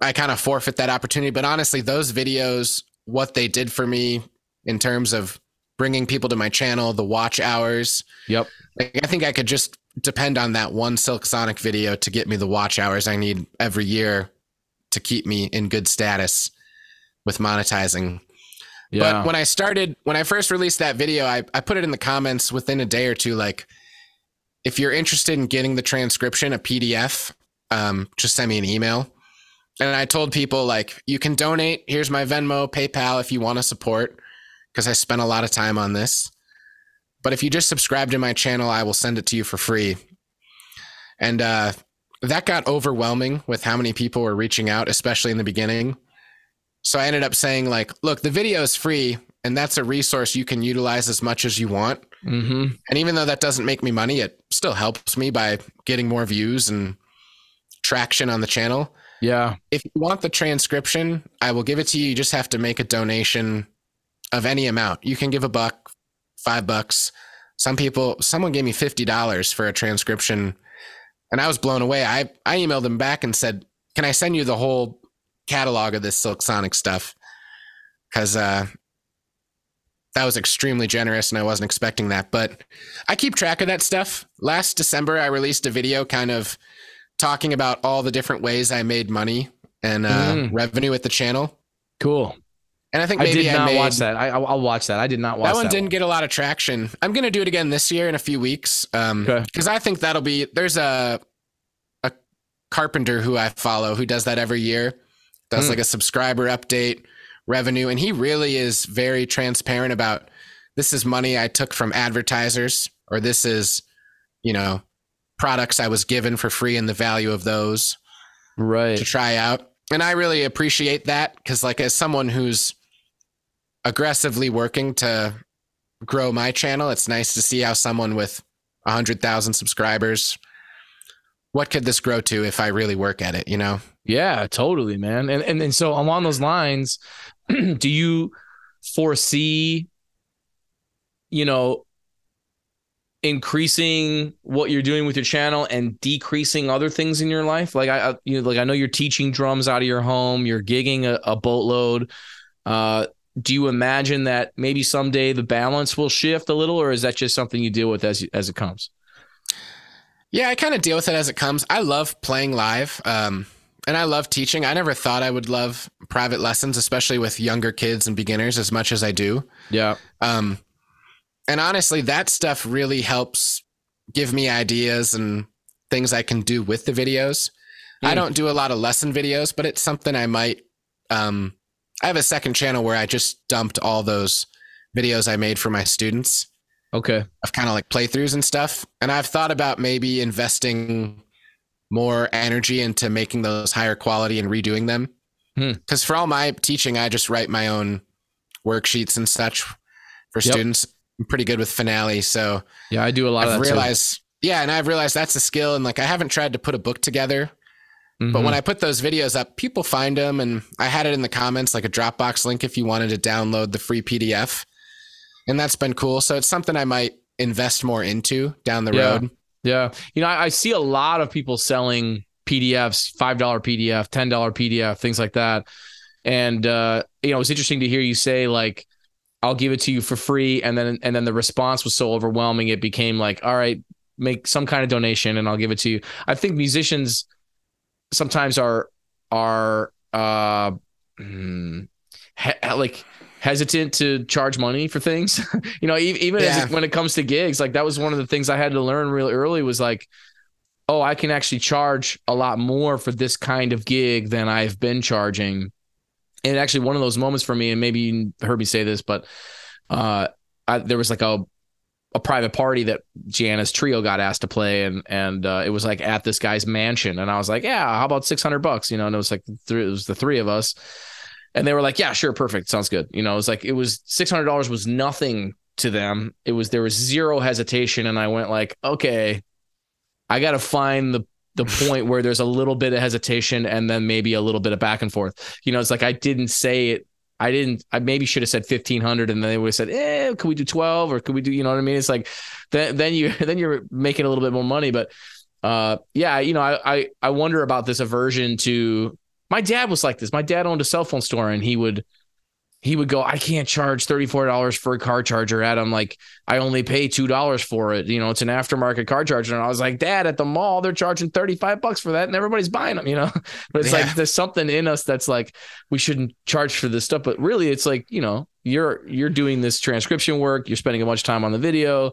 I kind of forfeit that opportunity. But honestly, those videos, what they did for me in terms of bringing people to my channel, the watch hours, Yep. like, I think I could just depend on that one Silk Sonic video to get me the watch hours I need every year to keep me in good status with monetizing. Yeah. But when I started, when I first released that video, I, I put it in the comments within a day or two. Like, if you're interested in getting the transcription, a PDF, um, just send me an email. And I told people, like, you can donate. Here's my Venmo, PayPal if you want to support, because I spent a lot of time on this. But if you just subscribe to my channel, I will send it to you for free. And uh, that got overwhelming with how many people were reaching out, especially in the beginning. So I ended up saying, like, look, the video is free and that's a resource you can utilize as much as you want. mm-hmm. And even though that doesn't make me money, it still helps me by getting more views and traction on the channel. Yeah. If you want the transcription, I will give it to you. You just have to make a donation of any amount. You can give a buck, five bucks. Some people, someone gave me $50 for a transcription and I was blown away. I, I emailed them back and said, Can I send you the whole catalog of this Silk Sonic stuff? Because uh, that was extremely generous and I wasn't expecting that. But I keep track of that stuff. Last December, I released a video kind of talking about all the different ways I made money and uh, Mm. revenue with the channel. Cool. And I think I did I, not made, watch that. I, I'll I'll watch that. I did not watch that that. one didn't get a lot of traction. I'm gonna do it again this year in a few weeks. Um, Okay. because I think that'll be there's a a carpenter who I follow who does that every year, does Hmm. like a subscriber update, revenue, and he really is very transparent about this is money I took from advertisers or this is, you know, products I was given for free and the value of those Right. to try out. And I really appreciate that because, like, as someone who's aggressively working to grow my channel, it's nice to see how someone with 100,000 subscribers, what could this grow to if I really work at it, you know? Yeah, totally, man. And and and so along those lines, [clears throat] do you foresee, you know, increasing what you're doing with your channel and decreasing other things in your life? Like I, I you know, like I know you're teaching drums out of your home, you're gigging a, a boatload. Uh, do you imagine that maybe someday the balance will shift a little, or is that just something you deal with as as it comes? Yeah, I kind of deal with it as it comes. I love playing live. Um, and I love teaching. I never thought I would love private lessons, especially with younger kids and beginners, as much as I do. Yeah. Um, and honestly, that stuff really helps give me ideas and things I can do with the videos. I Mm. don't do a lot of lesson videos, but it's something I might. Um, I have a second channel where I just dumped all those videos I made for my students Okay. of kind of like playthroughs and stuff. And I've thought about maybe investing more energy into making those higher quality and redoing them. Hmm. Because for all my teaching, I just write my own worksheets and such for Yep. students. I'm pretty good with Finale, so Yeah, I do a lot I've of that. too. Yeah, and I've realized that's a skill, and like I haven't tried to put a book together, but Mhm. when I put those videos up, people find them, and I had it in the comments like a Dropbox link if you wanted to download the free PDF, and that's been cool. So it's something I might invest more into down the Yeah. road. Yeah. You know, I, I see a lot of people selling PDFs, $5 PDF, $10 PDF, things like that. And uh, you know, it's interesting to hear you say like, I'll give it to you for free. And then and then the response was so overwhelming, it became like, all right, make some kind of donation and I'll give it to you. I think musicians sometimes are are uh hmm, like hesitant to charge money for things. [laughs] you know, even as Yeah. it, when it comes to gigs, like that was one of the things I had to learn really early was like, oh, I can actually charge a lot more for this kind of gig than I've been charging. And actually, one of those moments for me, and maybe you heard me say this, but uh, I, there was like a a private party that Gianna's trio got asked to play, and and uh, it was like at this guy's mansion, and I was like, yeah, how about six hundred bucks, you know? And it was like three, it was the three of us, and they were like, "Yeah, sure, perfect, sounds good." You know, it was like it was six hundred dollars was nothing to them. It was there was zero hesitation, and I went like, "Okay, I got to find the the [laughs] point where there's a little bit of hesitation and then maybe a little bit of back and forth." You know, it's like I didn't say it. I didn't. I maybe should have said fifteen hundred, and then they would have said, "Eh, could we do twelve, or could we do?" You know what I mean? It's like then then you [laughs] then you're making a little bit more money, but uh, yeah, you know, I, I I wonder about this aversion to my dad was like this. My dad owned a cell phone store and he would he would go, I can't charge $34 for a car charger at him. Like I only pay $2 for it. You know, it's an aftermarket car charger. And I was like, Dad, at the mall, they're charging 35 bucks for that and everybody's buying them, you know? [laughs] But it's yeah. like there's something in us that's like, we shouldn't charge for this stuff. But really it's like, you know, you're you're doing this transcription work, you're spending a bunch of time on the video.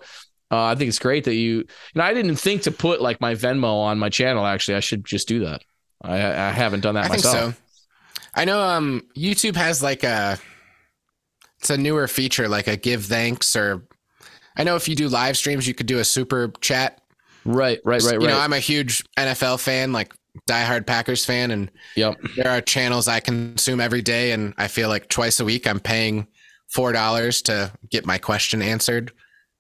Uh, I think it's great that you, you know, I didn't think to put like my Venmo on my channel. Actually, I should just do that. I, I haven't done that I myself. Think so. I know um, YouTube has like a it's a newer feature like a give thanks or I know if you do live streams you could do a super chat. Right, right, right, right. You know, I'm a huge NFL fan, like diehard Packers fan and yep. there are channels I consume every day and I feel like twice a week I'm paying $4 to get my question answered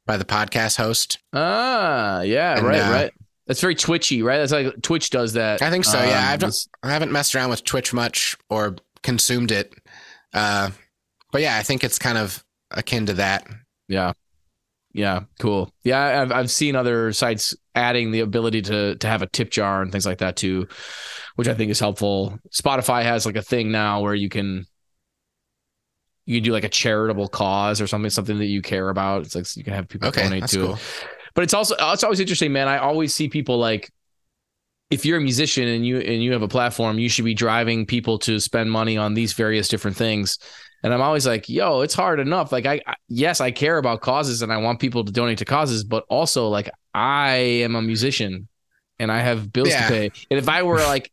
by the podcast host. Ah, yeah, and, right, uh, right. That's very twitchy, right? That's like Twitch does that. I think so. Um, yeah, I've I haven't messed around with Twitch much or consumed it, uh, but yeah, I think it's kind of akin to that. Yeah, yeah, cool. Yeah, I've I've seen other sites adding the ability to to have a tip jar and things like that too, which I think is helpful. Spotify has like a thing now where you can you can do like a charitable cause or something, something that you care about. It's like you can have people okay, donate to cool. But it's also it's always interesting, man. I always see people like if you're a musician and you and you have a platform, you should be driving people to spend money on these various different things. And I'm always like, yo, it's hard enough. Like I, I yes, I care about causes and I want people to donate to causes, but also like I am a musician and I have bills yeah. to pay. And if I were like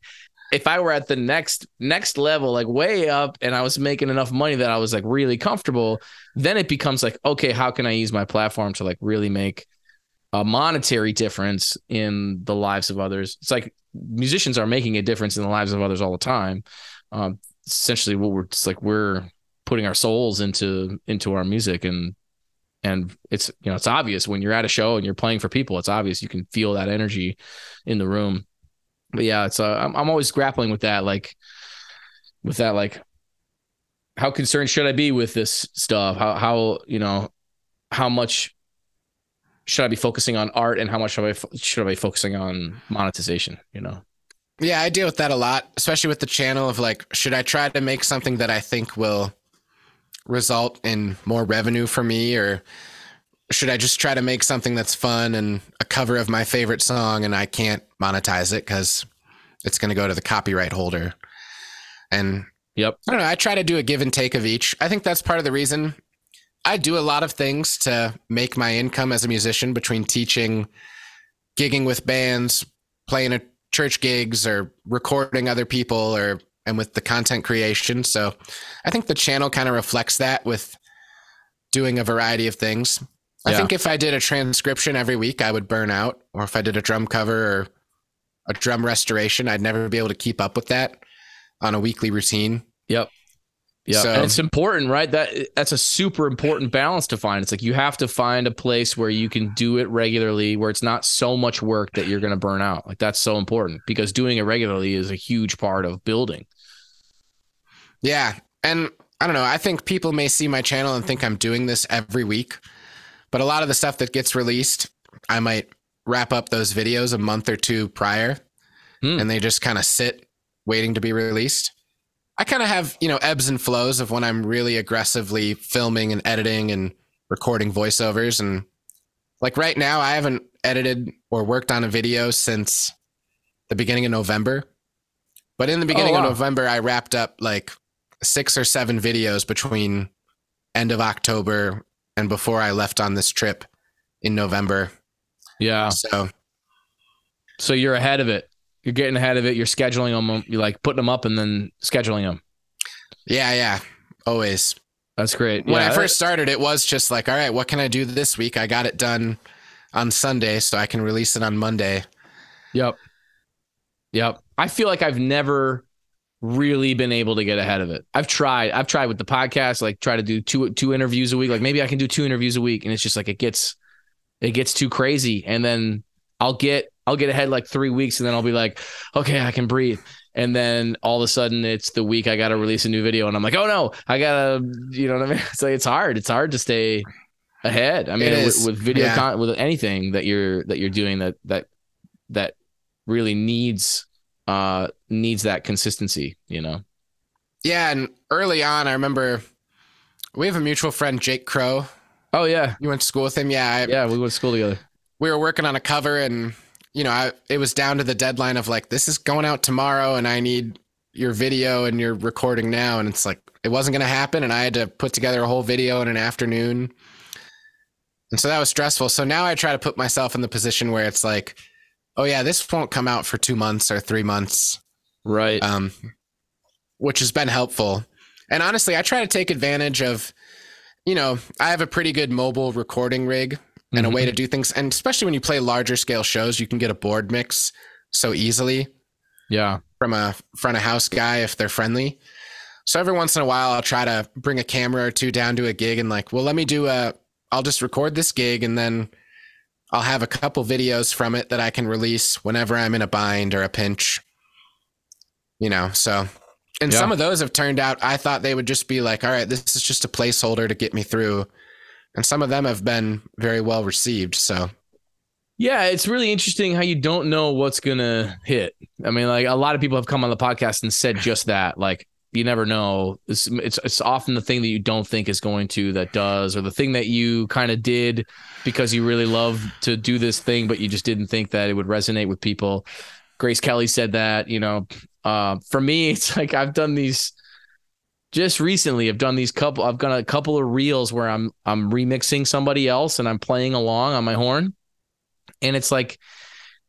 if I were at the next next level, like way up, and I was making enough money that I was like really comfortable, then it becomes like, okay, how can I use my platform to like really make a monetary difference in the lives of others? It's like musicians are making a difference in the lives of others all the time. Um, essentially, what we're just like we're putting our souls into into our music and and it's you know it's obvious when you're at a show and you're playing for people it's obvious you can feel that energy in the room but yeah, it's uh, I'm I'm always grappling with that, like with that, like how concerned should I be with this stuff? How how you know how much should I be focusing on art and how much should I should I be focusing on monetization? You know. Yeah, I deal with that a lot, especially with the channel of like, should I try to make something that I think will result in more revenue for me or should I just try to make something that's fun and a cover of my favorite song and I can't monetize it because it's going to go to the copyright holder? And yep, I don't know. I try to do a give and take of each. I think that's part of the reason I do a lot of things to make my income as a musician between teaching, gigging with bands, playing at church gigs, or recording other people, or and with the content creation. So I think the channel kind of reflects that with doing a variety of things. I yeah. think if I did a transcription every week, I would burn out. Or if I did a drum cover or a drum restoration, I'd never be able to keep up with that on a weekly routine. Yep. Yeah, so, and it's important, right? That that's a super important balance to find. It's like you have to find a place where you can do it regularly, where it's not so much work that you're going to burn out. Like that's so important because doing it regularly is a huge part of building. Yeah, and I don't know. I think people may see my channel and think I'm doing this every week, but a lot of the stuff that gets released, I might wrap up those videos a month or two prior hmm. and they just kind of sit waiting to be released. I kind of have, you know, ebbs and flows of when I'm really aggressively filming and editing and recording voiceovers. And like right now, I haven't edited or worked on a video since the beginning of November. But in the oh, beginning oh, wow. of November, I wrapped up like six or seven videos between end of October and before I left on this trip in November. Yeah. So, so you're ahead of it. You're getting ahead of it. You're scheduling them. You're like putting them up and then scheduling them. Yeah, yeah, always. That's great. When yeah, I first started, it was just like, all right, what can I do this week? I got it done on Sunday, so I can release it on Monday. Yep. Yep. I feel like I've never really been able to get ahead of it. I've tried. I've tried with the podcast, like try to do two two interviews a week. Like maybe I can do two interviews a week, and it's just like it gets it gets too crazy, and then I'll get I'll get ahead like three weeks, and then I'll be like, okay, I can breathe. And then all of a sudden, it's the week I got to release a new video, and I'm like, oh no, I gotta, you know what I mean? [laughs] It's like it's hard. It's hard to stay ahead. I mean, with, with, video yeah. content, with anything that you're that you're doing that that that really needs uh needs that consistency, you know. Yeah, and early on, I remember we have a mutual friend, Jake Crow. Oh yeah, you went to school with him. Yeah, I, yeah, we went to school together. We were working on a cover, and you know, I, it was down to the deadline of like, this is going out tomorrow, and I need your video and your recording now, and it's like it wasn't going to happen, and I had to put together a whole video in an afternoon, and so that was stressful. So now I try to put myself in the position where it's like oh yeah, this won't come out for two months or three months. Right. Um, which has been helpful. And honestly, I try to take advantage of, you know, I have a pretty good mobile recording rig and mm-hmm. a way to do things. And especially when you play larger scale shows, you can get a board mix so easily. Yeah. From a front of house guy if they're friendly. So every once in a while, I'll try to bring a camera or two down to a gig and like, well, let me do a, I'll just record this gig and then I'll have a couple videos from it that I can release whenever I'm in a bind or a pinch. You know, so and yeah. some of those have turned out I thought they would just be like, all right, this is just a placeholder to get me through. And some of them have been very well received. So yeah, it's really interesting how you don't know what's gonna hit. I mean, like a lot of people have come on the podcast and said just that. Like, you never know. It's, it's, it's often the thing that you don't think is going to that does, or the thing that you kind of did because you really love to do this thing, but you just didn't think that it would resonate with people. Grace Kelly said that. You know, uh, for me, [laughs] it's like I've done these just recently. I've done these couple. I've done a couple of reels where I'm I'm remixing somebody else and I'm playing along on my horn, and it's like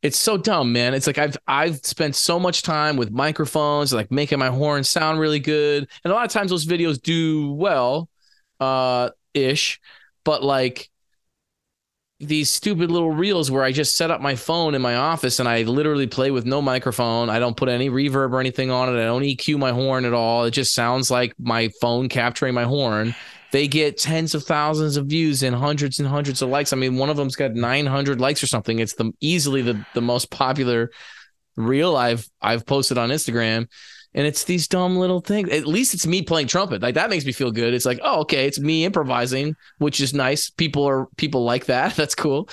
it's so dumb, man. It's like I've I've spent so much time with microphones, like making my horn sound really good, and a lot of times those videos do well, uh, ish, but like these stupid little reels where I just set up my phone in my office and I literally play with no microphone. I don't put any reverb or anything on it. I don't EQ my horn at all. It just sounds like my phone capturing my horn they get tens of thousands of views and hundreds and hundreds of likes. I mean, one of them's got 900 likes or something. It's the easily the the most popular reel I've I've posted on Instagram. And it's these dumb little things. At least it's me playing trumpet. Like that makes me feel good. It's like, oh, okay, it's me improvising, which is nice. People are people like that. [laughs] That's cool.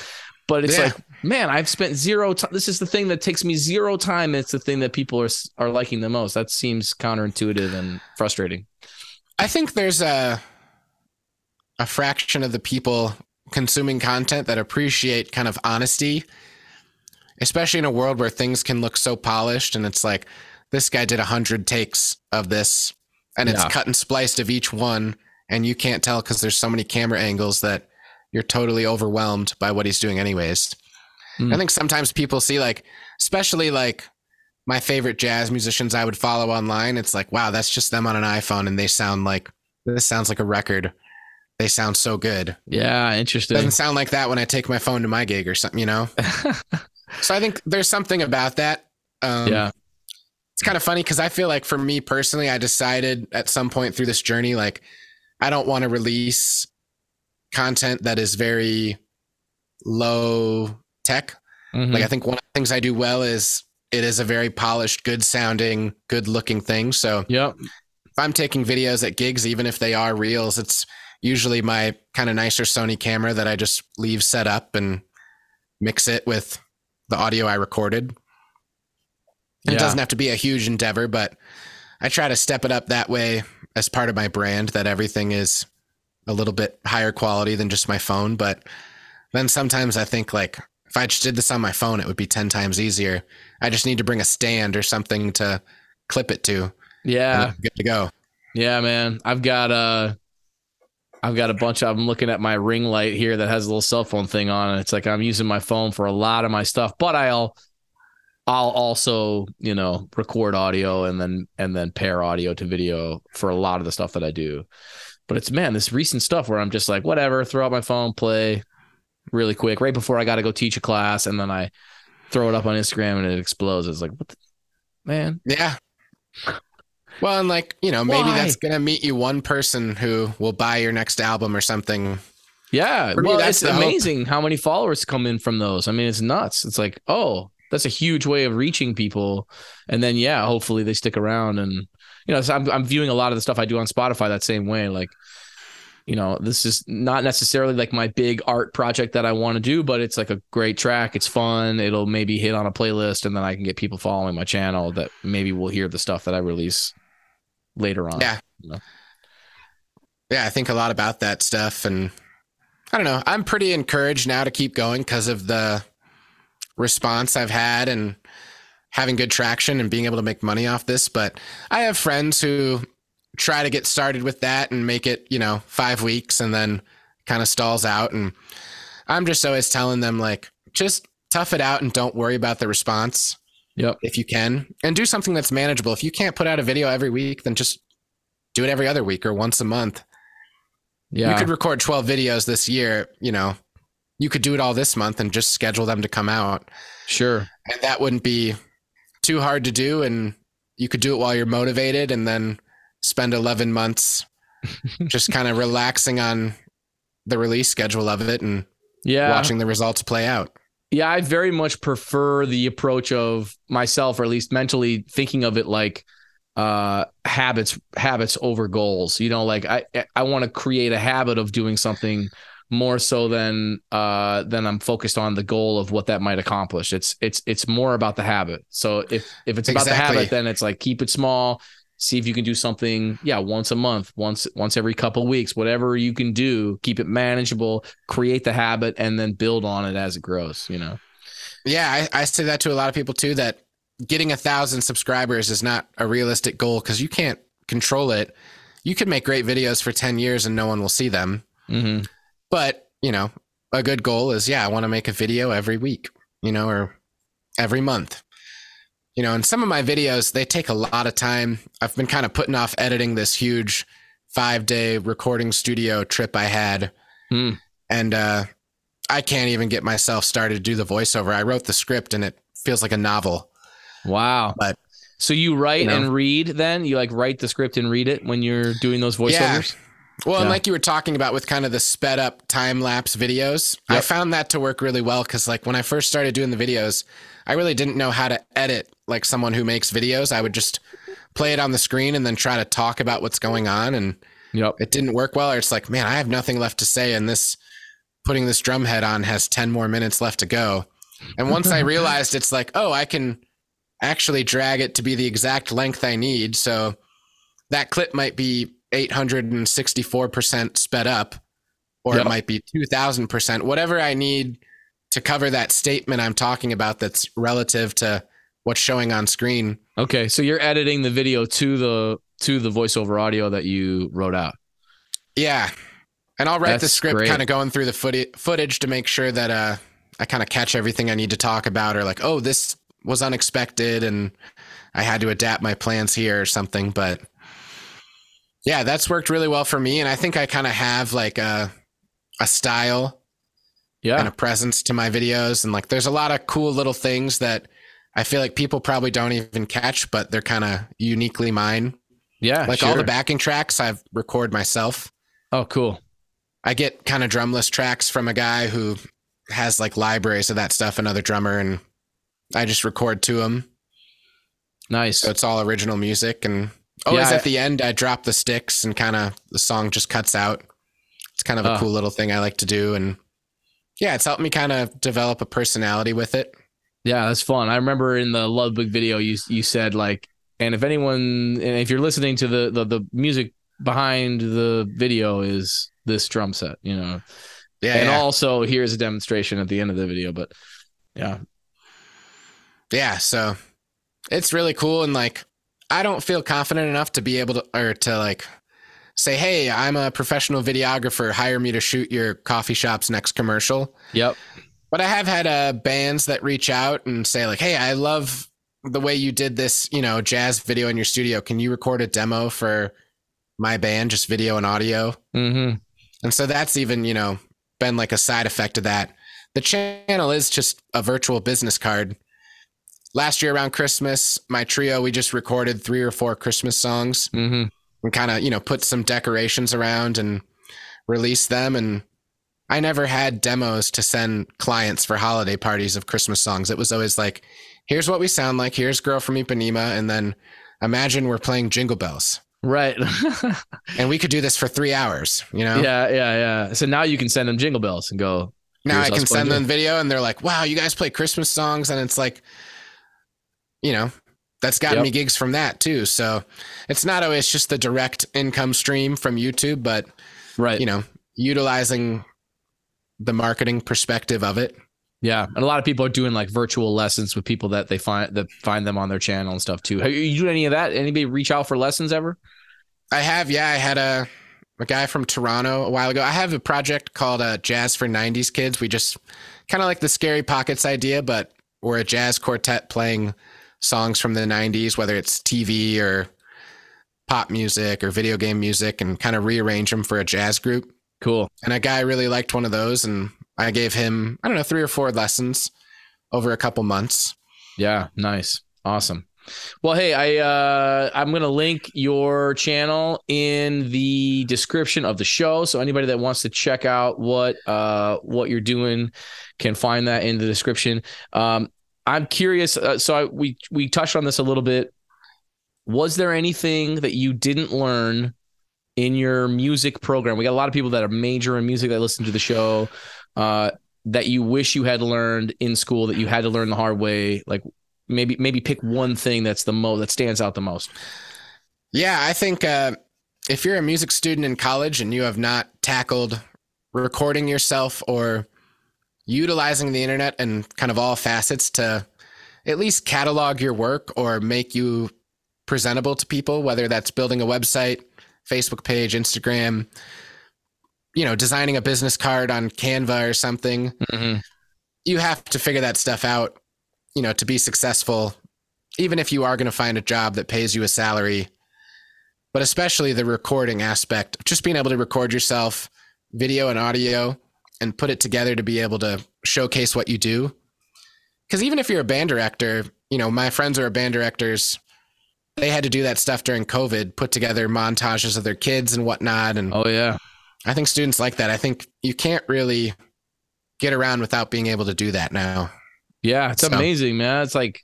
But it's yeah. like, man, I've spent zero time. This is the thing that takes me zero time. It's the thing that people are are liking the most. That seems counterintuitive and frustrating. I think there's a a fraction of the people consuming content that appreciate kind of honesty, especially in a world where things can look so polished and it's like this guy did a hundred takes of this and it's yeah. cut and spliced of each one and you can't tell because there's so many camera angles that you're totally overwhelmed by what he's doing anyways. Mm. I think sometimes people see like especially like my favorite jazz musicians I would follow online, it's like, wow, that's just them on an iPhone and they sound like this sounds like a record they sound so good. Yeah, interesting. Doesn't sound like that when I take my phone to my gig or something, you know? [laughs] so I think there's something about that. Um, yeah. It's kind of funny because I feel like for me personally, I decided at some point through this journey, like, I don't want to release content that is very low tech. Mm-hmm. Like, I think one of the things I do well is it is a very polished, good sounding, good looking thing. So, yep. if I'm taking videos at gigs, even if they are reels, it's, usually my kind of nicer Sony camera that I just leave set up and mix it with the audio I recorded. Yeah. It doesn't have to be a huge endeavor, but I try to step it up that way as part of my brand that everything is a little bit higher quality than just my phone. But then sometimes I think like if I just did this on my phone, it would be 10 times easier. I just need to bring a stand or something to clip it to. Yeah. Good to go. Yeah, man. I've got uh I've got a bunch of I'm looking at my ring light here that has a little cell phone thing on it. It's like I'm using my phone for a lot of my stuff, but I'll I'll also, you know, record audio and then and then pair audio to video for a lot of the stuff that I do. But it's man, this recent stuff where I'm just like, whatever, throw out my phone, play really quick, right before I gotta go teach a class, and then I throw it up on Instagram and it explodes. It's like, what the, man? Yeah. Well, and like, you know, maybe Why? that's to meet you one person who will buy your next album or something. Yeah. Me, well, that's it's the hope. amazing how many followers come in from those. I mean, it's nuts. It's like, oh, that's a huge way of reaching people. And then, yeah, hopefully they stick around. And, you know, so I'm, I'm viewing a lot of the stuff I do on Spotify that same way. Like, you know, this is not necessarily like my big art project that I want to do, but it's like a great track. It's fun. It'll maybe hit on a playlist and then I can get people following my channel that maybe will hear the stuff that I release later on. Yeah. Yeah, I think a lot about that stuff. And I don't know. I'm pretty encouraged now to keep going because of the response I've had and having good traction and being able to make money off this. But I have friends who try to get started with that and make it, you know, five weeks and then kind of stalls out. And I'm just always telling them, like, just tough it out and don't worry about the response Yep. if you can and do something that's manageable. If you can't put out a video every week, then just do it every other week or once a month. Yeah. You could record 12 videos this year, you know, you could do it all this month and just schedule them to come out. sure. And that wouldn't be too hard to do. And you could do it while you're motivated and then spend 11 months [laughs] just kind of relaxing on the release schedule of it and Yeah. watching the results play out. Yeah, I very much prefer the approach of myself, or at least mentally thinking of it like uh habits habits over goals. You know, like I I want to create a habit of doing something more so than uh than I'm focused on the goal of what that might accomplish. It's it's it's more about the habit. So if if it's about the habit, then it's like keep it small. See if you can do something, yeah, once a month, once once every couple weeks, whatever you can do, keep it manageable, create the habit, and then build on it as it grows. You know. Yeah, I, I say that to a lot of people too that getting a thousand subscribers is not a realistic goal because you can't control it. You can make great videos for 10 years and no one will see them. Mm-hmm. But, you know, a good goal is, yeah, I want to make a video every week, you know, or every month. You know, and some of my videos, they take a lot of time. I've been kind of putting off editing this huge five day recording studio trip I had. Hmm. And uh, I can't even get myself started to do the voiceover. I wrote the script and it feels like a novel. Wow. But- so you write you know. and read then? You like write the script and read it when you're doing those voiceovers? Well, and like you were talking about with kind of the sped up time lapse videos, I found that to work really well because, like, when I first started doing the videos, I really didn't know how to edit like someone who makes videos. I would just play it on the screen and then try to talk about what's going on, and Yep. it didn't work well. Or it's like, man, I have nothing left to say, and this putting this drum head on has 10 more minutes left to go. And [laughs] once I realized it's like, oh, I can actually drag it to be the exact length I need. So that clip might be 864% sped up, or Yep. it might be 2000%, whatever I need to cover that statement I'm talking about that's relative to what's showing on screen. Okay. So you're editing the video to the to the voiceover audio that you wrote out. Yeah. And I'll write the script kind of going through the footage, footage to make sure that uh, I kind of catch everything I need to talk about, or like, oh, this was unexpected and I had to adapt my plans here or something. But yeah, that's worked really well for me. And I think I kind of have like a, a style Yeah. and a presence to my videos. And like, there's a lot of cool little things that I feel like people probably don't even catch, but they're kind of uniquely mine. yeah. Like all the backing tracks I've record myself. Oh, cool. I get kind of drumless tracks from a guy who has like libraries of that stuff, another drummer, and I just record to him. Nice. So it's all original music. And always Yeah, at the end, I drop the sticks and kind of the song just cuts out. It's kind of a Uh. cool little thing I like to do. And yeah, it's helped me kind of develop a personality with it. Yeah, that's fun. I remember in the Ludwig video you you said like and if anyone and if you're listening to the the, the music behind the video is this drum set, you know. Yeah. and yeah. also here's a demonstration at the end of the video, but yeah. yeah. So it's really cool. And like, I don't feel confident enough to be able to, or to like say, Hey, I'm a professional videographer. Hire me to shoot your coffee shop's next commercial. Yep. But I have had uh, bands that reach out and say like, "Hey, I love the way you did this, you know, jazz video in your studio. Can you record a demo for my band, just video and audio?" Mm-hmm. And so that's even, you know, been like a side effect of that. The channel is just a virtual business card. Last year around Christmas, my trio we just recorded three or four Christmas songs Mm-hmm. and kind of you know put some decorations around and release them. And I never had demos to send clients for holiday parties of Christmas songs. It was always like, here's what we sound like. Here's "Girl from Ipanema," and then imagine we're playing Jingle Bells, Right. [laughs] and we could do this for three hours. You know. yeah, yeah, yeah. So now you can send them jingle bells and go. Now I can send them video and they're like, wow, you guys play Christmas songs. And it's like, you know, that's gotten Yep. me gigs from that too. So it's not always just the direct income stream from YouTube, but, Right. you know, utilizing the marketing perspective of it. Yeah, and a lot of people are doing like virtual lessons with people that they find that find them on their channel and stuff too. Have you do any of that? Anybody reach out for lessons ever? I have, yeah, I had a, a guy from Toronto a while ago. I have a project called uh, Jazz for 90s Kids. We just kind of like the Scary Pockets idea, but we're a jazz quartet playing songs from the 90s, whether it's TV or pop music or video game music, and kind of rearrange them for a jazz group. Cool. And a guy really liked one of those, and I gave him, I don't know, three or four lessons over a couple months. Yeah, nice. Awesome. Well, hey, I uh I'm going to link your channel in the description of the show so anybody that wants to check out what uh what you're doing can find that in the description. Um I'm curious uh, so I, we we touched on this a little bit. Was there anything that you didn't learn in your music program? We got a lot of people that are major in music that listen to the show. Uh that you wish you had learned in school that you had to learn the hard way like maybe maybe pick one thing that's the most that stands out the most Yeah, I think uh, if you're a music student in college and you have not tackled recording yourself or utilizing the internet and kind of all facets to at least catalog your work or make you presentable to people, whether that's building a website, Facebook page, Instagram, you know, designing a business card on Canva or something, mm-hmm. you have to figure that stuff out, you know, to be successful, even if you are going to find a job that pays you a salary. But especially the recording aspect, just being able to record yourself, video and audio, and put it together to be able to showcase what you do. Because even if you're a band director, you know, my friends who are band directors, they had to do that stuff during COVID, put together montages of their kids and whatnot. And oh yeah I think students like that. I think you can't really get around without being able to do that now. yeah it's So- amazing man it's like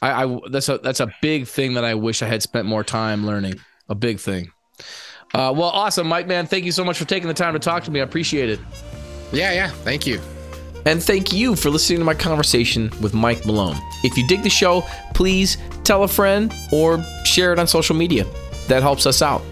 I, I that's a that's a big thing that i wish i had spent more time learning a big thing uh, well awesome mike man thank you so much for taking the time to talk to me i appreciate it Yeah, yeah. Thank you. And thank you for listening to my conversation with Mike Malone. If you dig the show, please tell a friend or share it on social media. That helps us out.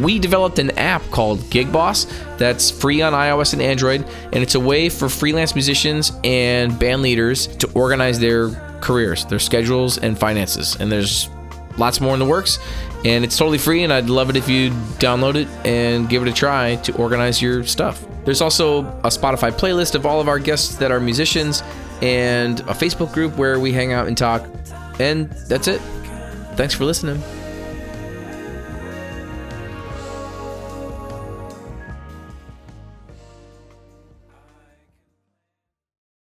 We developed an app called Gig Boss that's free on iOS and Android, and it's a way for freelance musicians and band leaders to organize their careers, their schedules, and finances. And there's lots more in the works, and it's totally free. And I'd love it if you download it and give it a try to organize your stuff. There's also a Spotify playlist of all of our guests that are musicians, and a Facebook group where we hang out and talk. And that's it. Thanks for listening.